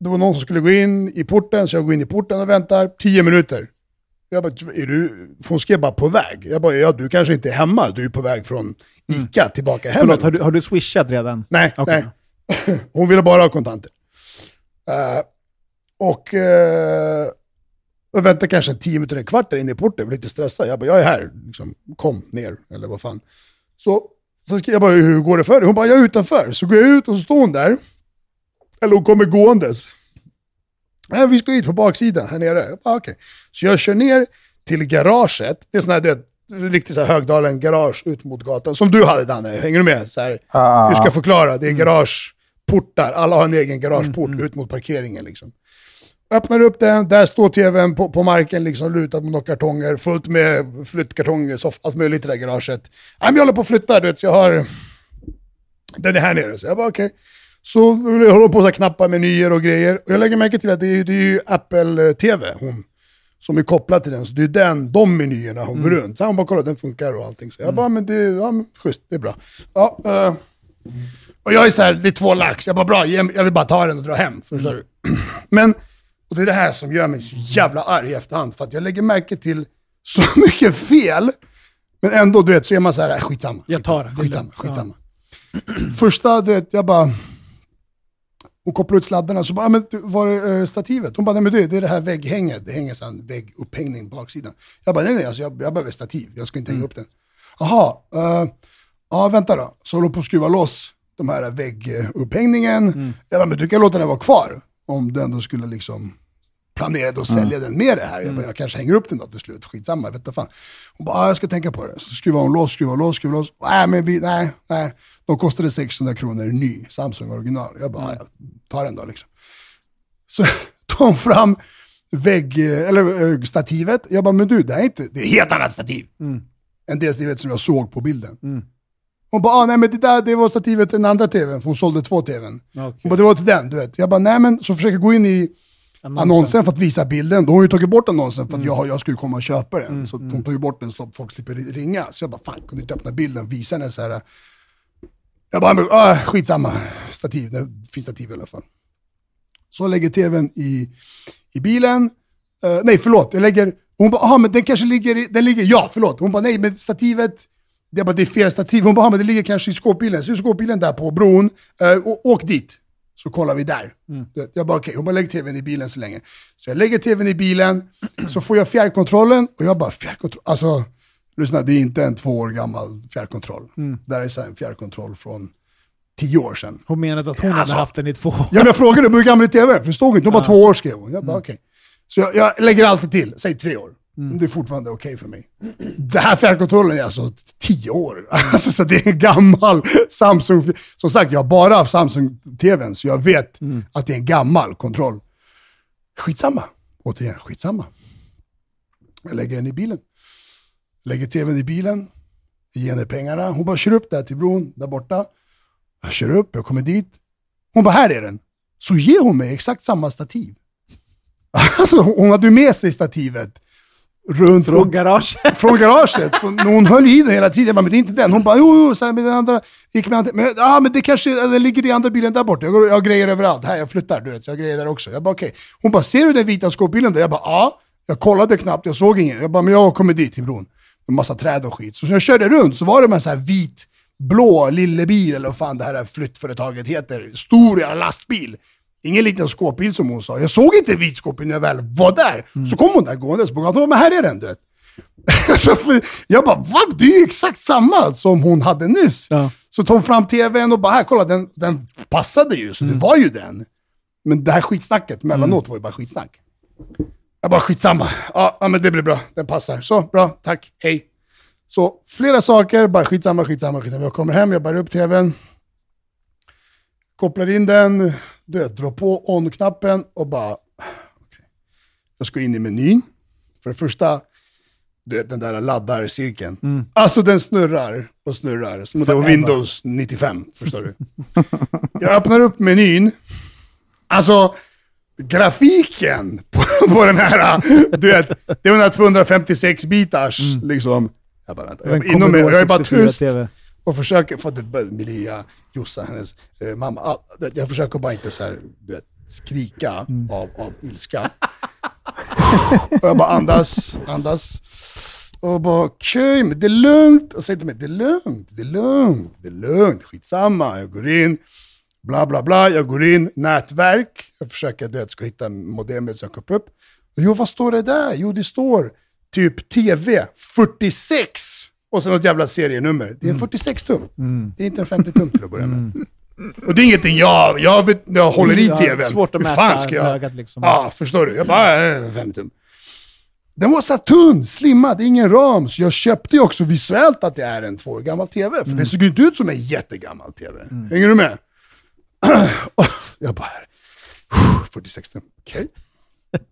Det var någon som skulle gå in i porten, så jag går in i porten och väntar. Tio minuter. Jag bara, är du, hon skrev bara på väg. Jag bara, ja du kanske inte är hemma, du är på väg från ICA tillbaka hem. Förlåt, har du, har du swishat redan? Nej, Okej. nej. Hon ville bara ha kontanter. Eh, och uh, jag väntade kanske en tio minuter, en kvart där inne i porten, lite stressad. Jag bara, jag är här, liksom, kom ner, eller vad fan. Så, så jag bara, hur går det för dig? Hon bara, jag är utanför. Så går jag ut och så står hon där. Eller hon kommer gåendes. Nej, vi ska hit på baksidan, här nere. Jag bara, okej. Så jag kör ner till garaget. Det är sån här, du vet, riktigt så här Högdalen garage ut mot gatan. Som du hade Danne, hänger du med? Så här, Ah. hur ska jag förklara? Det är garageportar, alla har en egen garageport ut mot parkeringen. Liksom. Öppnar upp den, där står tvn på, på marken, liksom, lutad mot några kartonger, fullt med flyttkartonger, soff, allt möjligt i det där garaget. Nej, men jag håller på att flytta, du vet, så jag har... Den är här nere. Så jag bara okej. Så jag håller på att knappa menyer och grejer. Och jag lägger märke till att det är, det är ju Apple TV, hon som är kopplad till den. Så det är den, de menyerna hon går runt. Så hon bara, kolla den funkar och allting. Så jag bara, men det ja, men, schysst, det är bra. Ja, eh, och jag är så här, det är två lax. Jag bara, bra, jag vill bara ta den och dra hem. Förstår du? Men, och det är det här som gör mig så jävla arg i efterhand. För att jag lägger märke till så mycket fel. Men ändå, du vet, så är man så här, äh, skitsamma. Jag tar det, Skitsamma, lugnt. skitsamma. Första, du vet, jag bara... Hon kopplar ut sladdarna, så bara, "Ah, men var är eh, stativet? Hon bara, nej men du, det är det här vägghänget. Det hänger så en väggupphängning på baksidan. Jag bara, nej nej, alltså, jag, jag behöver stativ. Jag ska inte hänga upp den. Jaha, uh, ja vänta då. Så håller hon på att skruva loss de här väggupphängningen. Jag bara, men du kan låta den vara kvar. Om du ändå skulle liksom planerade att sälja den med det här. Jag, bara, jag kanske hänger upp den då till slut, skitsamma, jag vet inte fan. Hon bara, ah, jag ska tänka på det. Så skruvade hon loss, skruvade loss, skruvade loss. Nej, men vi, nej, nej. De kostade 600 kronor ny, Samsung original. Jag bara, mm. ta den då liksom. Så tog hon fram vägg, eller äh, stativet. Jag bara, men du, det här är inte, det är helt annat stativ. Mm. Än det stativet som jag såg på bilden. Mm. Hon bara, ah, nej men det där det var stativet till den andra tvn, för hon sålde två tvn. Okay. Hon bara, det var till den, du vet. Jag bara, nej men, så försöker jag gå in i annonsen, annonsen för att visa bilden. Då har ju tagit bort annonsen för att mm. jag, jag skulle komma och köpa den. Mm, så hon mm. tog ju bort den så folk slipper ringa. Så jag bara, fan kunde inte öppna bilden och visa den så här. Jag bara, ah, skitsamma. Stativ, det finns stativ i alla fall. Så jag lägger tvn i, i bilen. Uh, nej, förlåt. Jag lägger... Hon bara, ah, men den kanske ligger i... Den ligger... Ja, förlåt. Hon bara, nej, men stativet... Jag bara, det är fel stativ. Hon bara, men det ligger kanske i skåpbilen. Så är skåpbilen där på bron. Uh, åk dit. Så kollar vi där. Mm. Jag bara, okej. Okay. Hon bara, lägg tvn i bilen så länge. Så jag lägger tvn i bilen. Så får jag fjärrkontrollen. Och jag bara, fjärrkontroll? Alltså, lyssna, det är inte en två år gammal fjärrkontroll. Mm. Det här är så en fjärrkontroll från tio år sedan. Hon menade att hon alltså, hade haft den i två år. Ja, men jag frågade hur gammal är tv? Förstod inte. Hon bara två år skrev hon. Jag bara mm. okej. Okay. Så jag, jag, lägger alltid till, säg tre år. Mm. Det är fortfarande okej okay för mig. Det här fjärrkontrollen är alltså tio år. Alltså, så det är en gammal Samsung. Som sagt, jag har bara haft Samsung-tvn, så jag vet mm. att det är en gammal kontroll. Skitsamma. Återigen, skitsamma. Jag lägger den i bilen. Lägger tvn i bilen, ger henne pengarna. Hon bara kör upp där till bron, där borta. Jag kör upp, jag kommer dit. Hon bara, här är den. Så ger hon mig exakt samma stativ. Alltså hon hade med sig stativet. Runt, från garaget? Från garaget. Hon höll i den hela tiden. Jag bara, men det är inte den. Hon bara, jo, jo, så med den andra, gick med andra, men, ja, men det kanske det ligger i andra bilen där borta. Jag, går, jag grejer överallt. Här, jag flyttar, du vet. Jag har grejer där också. Jag bara, okej. Okay.Он bara, ser du den vita skåpbilen där? Jag bara, ja. Jag kollade knappt, jag såg ingen. Jag bara, men jag kommer dit till bron. En massa träd och skit. Så när jag körde runt så var det med en sån här vit blå lillebil, eller vad fan det här flyttföretaget heter. Stor jävla lastbil. Ingen liten skåpbil som hon sa. Jag såg inte vit skåpbil när jag väl var där. Mm. Så kom hon där gåendes på gatan. Men här är den du vet. jag bara, va? Det är ju exakt samma som hon hade nyss. Ja. Så tog hon fram tvn och bara, här kolla den, den passade ju, så mm. det var ju den. Men det här skitsnacket mellanåt mm. var ju bara skitsnack. Jag bara, skitsamma. Ja, ja, men det blir bra. Den passar. Så, bra. Tack. Hej. Så flera saker, bara skitsamma, skitsamma, skitsamma. Jag kommer hem, jag bär upp tvn. Kopplar in den, du vet, drar på on-knappen och bara... Okay. Jag ska in i menyn. För det första, du vet, den där laddarcirkeln. Mm. Alltså den snurrar och snurrar, som det var Windows 95, förstår du. jag öppnar upp menyn. Alltså, grafiken på, på den här, du vet, det var den här 256 bitars, mm. liksom. Jag bara, vänta. Jag, inom mig, jag är bara tyst och försöker, för att Milia, Jossa, hennes eh, mamma, jag försöker bara inte så här, du vet, skrika mm. av, av ilska. och jag bara andas, andas. Och bara okej, okay, men det är lugnt. Och säger till mig, det är lugnt, det är lugnt, det är lugnt, skitsamma. Jag går in, bla bla bla, jag går in, nätverk. Jag försöker, du vet, ska hitta modemet som jag kopplar upp. Jo, vad står det där? Jo, det står typ TV 46 och sen något jävla serienummer. Det är en 46 tum. Mm. Det är inte en 50 tum till att börja med. Mm. Och det är ingenting jag, jag, vet, jag håller i tvn. Svårt att Hur fan ska jag? ögat liksom. Ja, förstår du? Jag bara, äh, 50 tum. Den var så tunn, slimmad, ingen ram. Så jag köpte ju också visuellt att det är en två år gammal TV. För mm. det såg ju inte ut som en jättegammal TV. Mm. Hänger du med? jag bara, 46 tum, okej. Okay.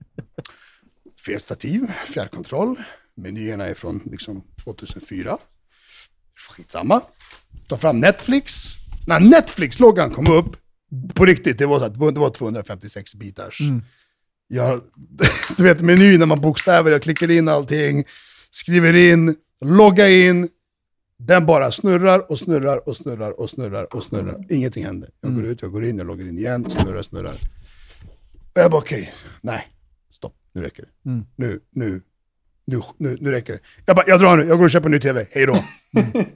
Fel stativ, fjärrkontroll. Menyerna är från liksom 2004. Skitsamma. Ta fram Netflix. När Netflix-loggan kom upp, på riktigt, det var, så att, det var 256 bitars. Mm. Jag, du vet menyn när man bokstäver, jag klickar in allting, skriver in, loggar in. Den bara snurrar och snurrar och snurrar och snurrar och snurrar. Ingenting händer. Jag går mm. ut, jag går in, jag loggar in igen, snurrar, snurrar. Och jag bara okej, okay, nej nu räcker det. Mm. Nu, nu, nu, nu, nu räcker det. Jag bara, jag drar nu, jag går och köper en ny TV, hej då. Mm.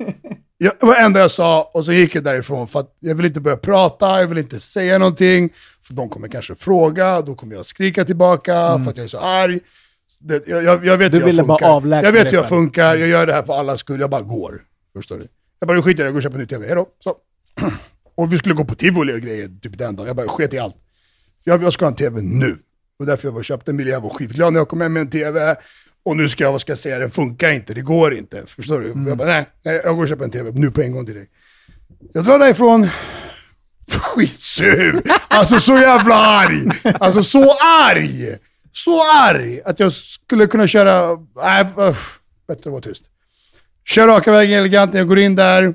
Jag, det var det enda jag sa och så gick jag därifrån för att jag vill inte börja prata, jag vill inte säga någonting. För de kommer kanske fråga, då kommer jag skrika tillbaka mm. för att jag är så arg. Det, jag, jag, jag, vet du hur jag funkar. Jag vet hur jag funkar, jag gör det här för alla skull, jag bara går. Förstår du? Jag bara, skiter jag jag går och köper en ny TV, hejdå. Så. Och vi skulle gå på tivoli och grejer typ den dagen. Jag bara, sket i allt. Jag, jag ska ha en TV nu. Och därför jag var och köpte en bil. Jag var skitglad när jag kom hem med en TV. Och nu ska jag, vad ska jag säga, den funkar inte, det går inte. Förstår du? Jag bara, nej, nej, jag går och köper en TV nu på en gång direkt. Jag drar därifrån, skitsur. Alltså så jävla arg. Alltså så arg. Så arg att jag skulle kunna köra... Nej, usch, bättre att vara tyst. Kör raka vägen elegant när jag går in där.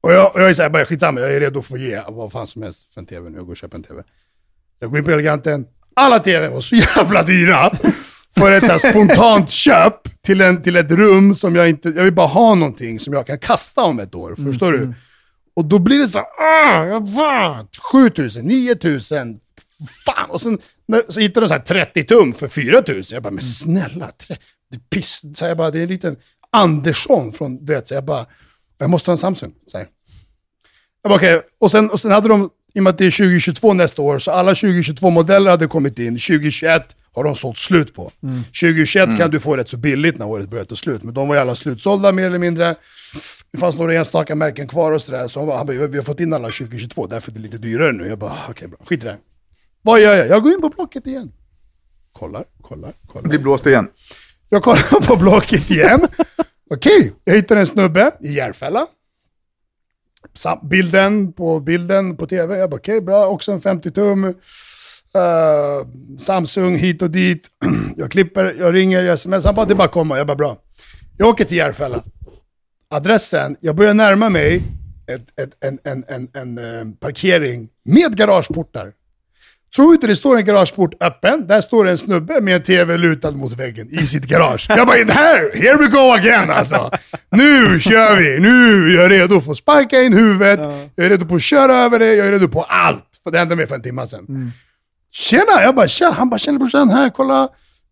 Och jag, och jag är såhär, bara skitsamma, jag är redo för att ge vad fan som helst för en TV nu. Jag går och köper en TV. Jag går in på Eleganten, alla TV var så jävla dyra. För ett så här spontant köp till, en, till ett rum som jag inte, jag vill bara ha någonting som jag kan kasta om ett år. Förstår du? Och då blir det så här, ah, jag fan, 7000, 9000, fan. Och sen när, så hittar de så här 30 tum för 4000. Jag bara, men snälla, tre, det, piss, så jag bara, det är en liten Andersson från, du vet, så jag bara, jag måste ha en Samsung. Här. Jag bara, okej. Och, sen, och sen hade de, i och med att det är 2022 nästa år, så alla 2022-modeller hade kommit in. 2021 har de sålt slut på. 2021 kan du få rätt så billigt när året börjar ta slut, men de var ju alla slutsålda mer eller mindre. Det fanns några enstaka märken kvar och sådär, så han, bara, vi har fått in alla 2022, därför är det lite dyrare nu. Jag bara, okej bra, skit i det. Vad gör jag? Jag går in på Blocket igen. Kollar, kollar, kollar. Blir blåst igen. Jag kollar på Blocket igen. Okej, jag hittade en snubbe i Järfälla. Sam- Bilden på bilden på tv. Jag bara okej, bra. Också en 50 tum. Uh, eh, Samsung hit och dit. jag klipper, jag ringer, jag sms. Han bara det är bara att komma. Jag bara bra. Jag åker till Järfälla. Adressen, jag börjar närma mig ett, ett, en, en, en, en eh, parkering med garageportar. Tror inte det står en garageport öppen, där står en snubbe med en tv lutad mot väggen i sitt garage. Jag bara, här, here we go again alltså. Nu kör vi, nu är jag redo för att sparka in huvudet, jag är redo på att köra över det, jag är redo på allt. För det hände mig för en timme sedan. Tjena! Jag bara, tja! Han bara, tjena brorsan, här, kolla.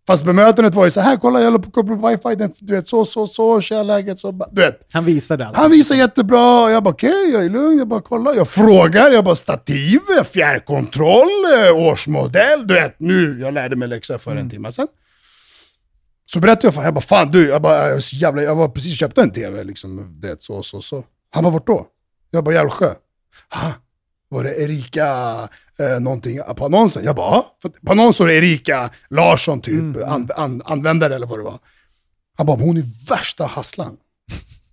Fast bemötandet var ju så här, kolla jag håller på att koppla upp wifi, den, du vet så, så, så, tja läget, så, du vet. Han visade allt. Han visar jättebra, jag bara okej, jag är lugn, jag bara kollar, jag frågar, jag bara stativ, fjärrkontroll, eh, årsmodell, du vet, nu, jag lärde mig läxa för en timme sedan. Så berättade jag för honom, jag bara fan du, jag bara, jag, jävla, jag var precis köpte en tv liksom, det så, så, så. Han bara vart då? Jag bara Järvsjö. Var det Erika eh, någonting på annonsen? Jag bara ja, för på annonsen står det Erika Larsson typ, an, an, användare eller vad det var. Han bara, hon är värsta hasslan.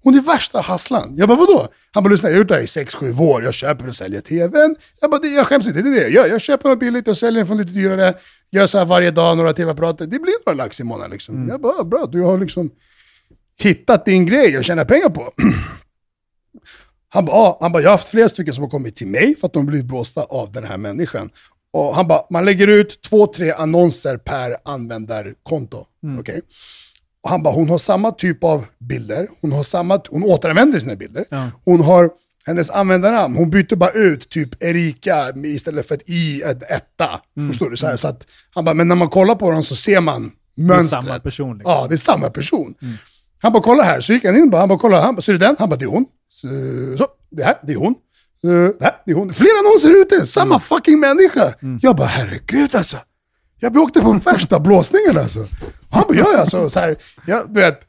Hon är värsta hasslan. Jag bara, vadå? Han bara, lyssna, jag har gjort det här i 6-7 år. Jag köper och säljer tvn. Jag bara, det, jag skäms inte, det är det jag gör. Jag köper något billigt och säljer den för lite dyrare. Gör så här varje dag, några tv-apparater. Det blir några lax i månaden liksom. Jag bara, bra, du har liksom hittat din grej att tjäna pengar på. Han bara, ah, han bara, jag har haft flera stycken som har kommit till mig för att de blivit blåsta av den här människan. Och han bara, man lägger ut två, tre annonser per användarkonto. Okej? Och han bara, hon har samma typ av bilder, hon, har samma, hon återanvänder sina bilder. Hon har hennes användarnamn, hon byter bara ut typ Erika istället för ett i, ett etta. Förstår du? Så, här, så att, han bara, men när man kollar på dem så ser man mönstret. samma person, liksom. Ja, det är samma person. Han bara, kolla här. Så gick han in, bara, han bara, kolla, han bara, så är det den? Han bara, det är hon. Så, så det här, det är hon. Så, det här, det är hon. Flera annonser ute, samma fucking människa. Jag bara, herregud alltså. Jag åkte på värsta blåsningen alltså. Och han bara, ja alltså, så här, jag, du vet.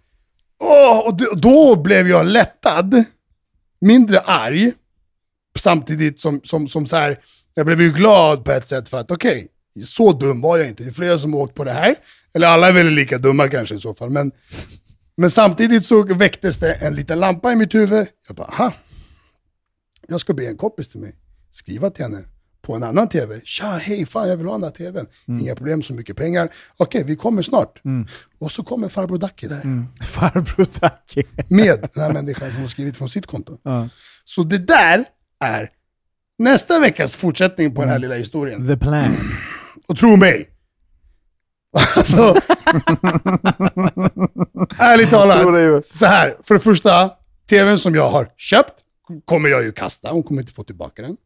Åh, och då, blev jag lättad, mindre arg, samtidigt som, som, som så här, jag blev ju glad på ett sätt för att okej, så dum var jag inte. Det är flera som har åkt på det här. Eller alla är väl lika dumma kanske i så fall. Men, men samtidigt så väcktes det en liten lampa i mitt huvud. Jag bara, aha. Jag ska be en kompis till mig skriva till henne på en annan tv. Tja, hej, fan jag vill ha den här tvn. Inga problem, så mycket pengar. Okej, vi kommer snart. Och så kommer farbror Dacke där. Farbror Taki. Med den här människan som har skrivit från sitt konto. Ja. Så det där är nästa veckas fortsättning på den här lilla historien. The plan. Och tro mig. Alltså, ärligt talat. Så här, för det första, tvn som jag har köpt kommer jag ju kasta. Hon kommer inte få tillbaka den.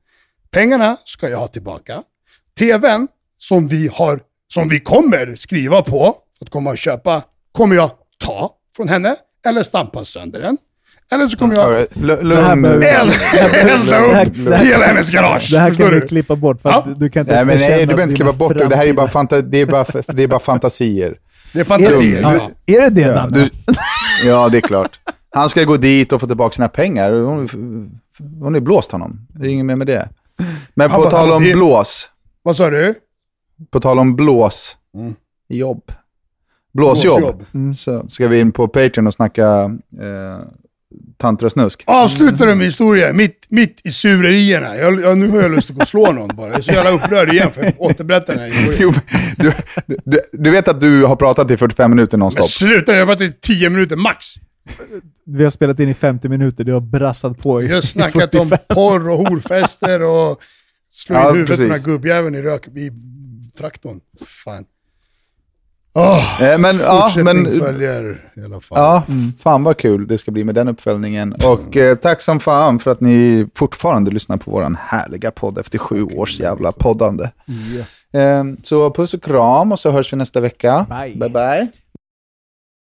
Pengarna ska jag ha tillbaka. TVn som vi, har, som vi kommer skriva på, för att komma och köpa, kommer jag ta från henne eller stampa sönder den. Eller så kommer jag elda Det här- upp hela hennes garage. Det här kan vi du? klippa bort för att Ja. du kan inte Nej, men nej, du behöver inte klippa bort det. Det här är ju bara, fanta- det är bara, det är bara fantasier. Det är fantasier. Ja. Ja. Är det det Ja, Danne? du, ja, det är klart. Han ska gå dit och få tillbaka sina pengar. Hon, hon är blåst honom. Det är inget mer med det. Men på tal om blås, Vad sa du? på tal om blås, Mm. jobb. Blåsjobb. Blåsjobb. Så ska vi in på Patreon och snacka eh, tanter och snusk. Avsluta du med historia mitt, mitt i surerierna. Jag, jag, nu har jag lust att gå och slå någon bara. Jag är så jävla upprörd igen för att återberätta den här historien. Jo, du, du, du vet att du har pratat i 45 minuter Men nonstop? sluta, jag har varit i 10 minuter max. Vi har spelat in i 50 minuter, du har brassat på i Jag har i snackat om 45. porr och horfester och slå Ja, huvudet på den här precis. gubbjäveln i, rök, i traktorn. Fan. Åh, Eh, men, ja, men, följer i alla fall. ja, fan vad kul det ska bli med den uppföljningen. Och eh, tack som fan för att ni fortfarande lyssnar på våran härliga podd efter sju års jävla poddande. Eh, så puss och kram och så hörs vi nästa vecka. Bye. bye. bye.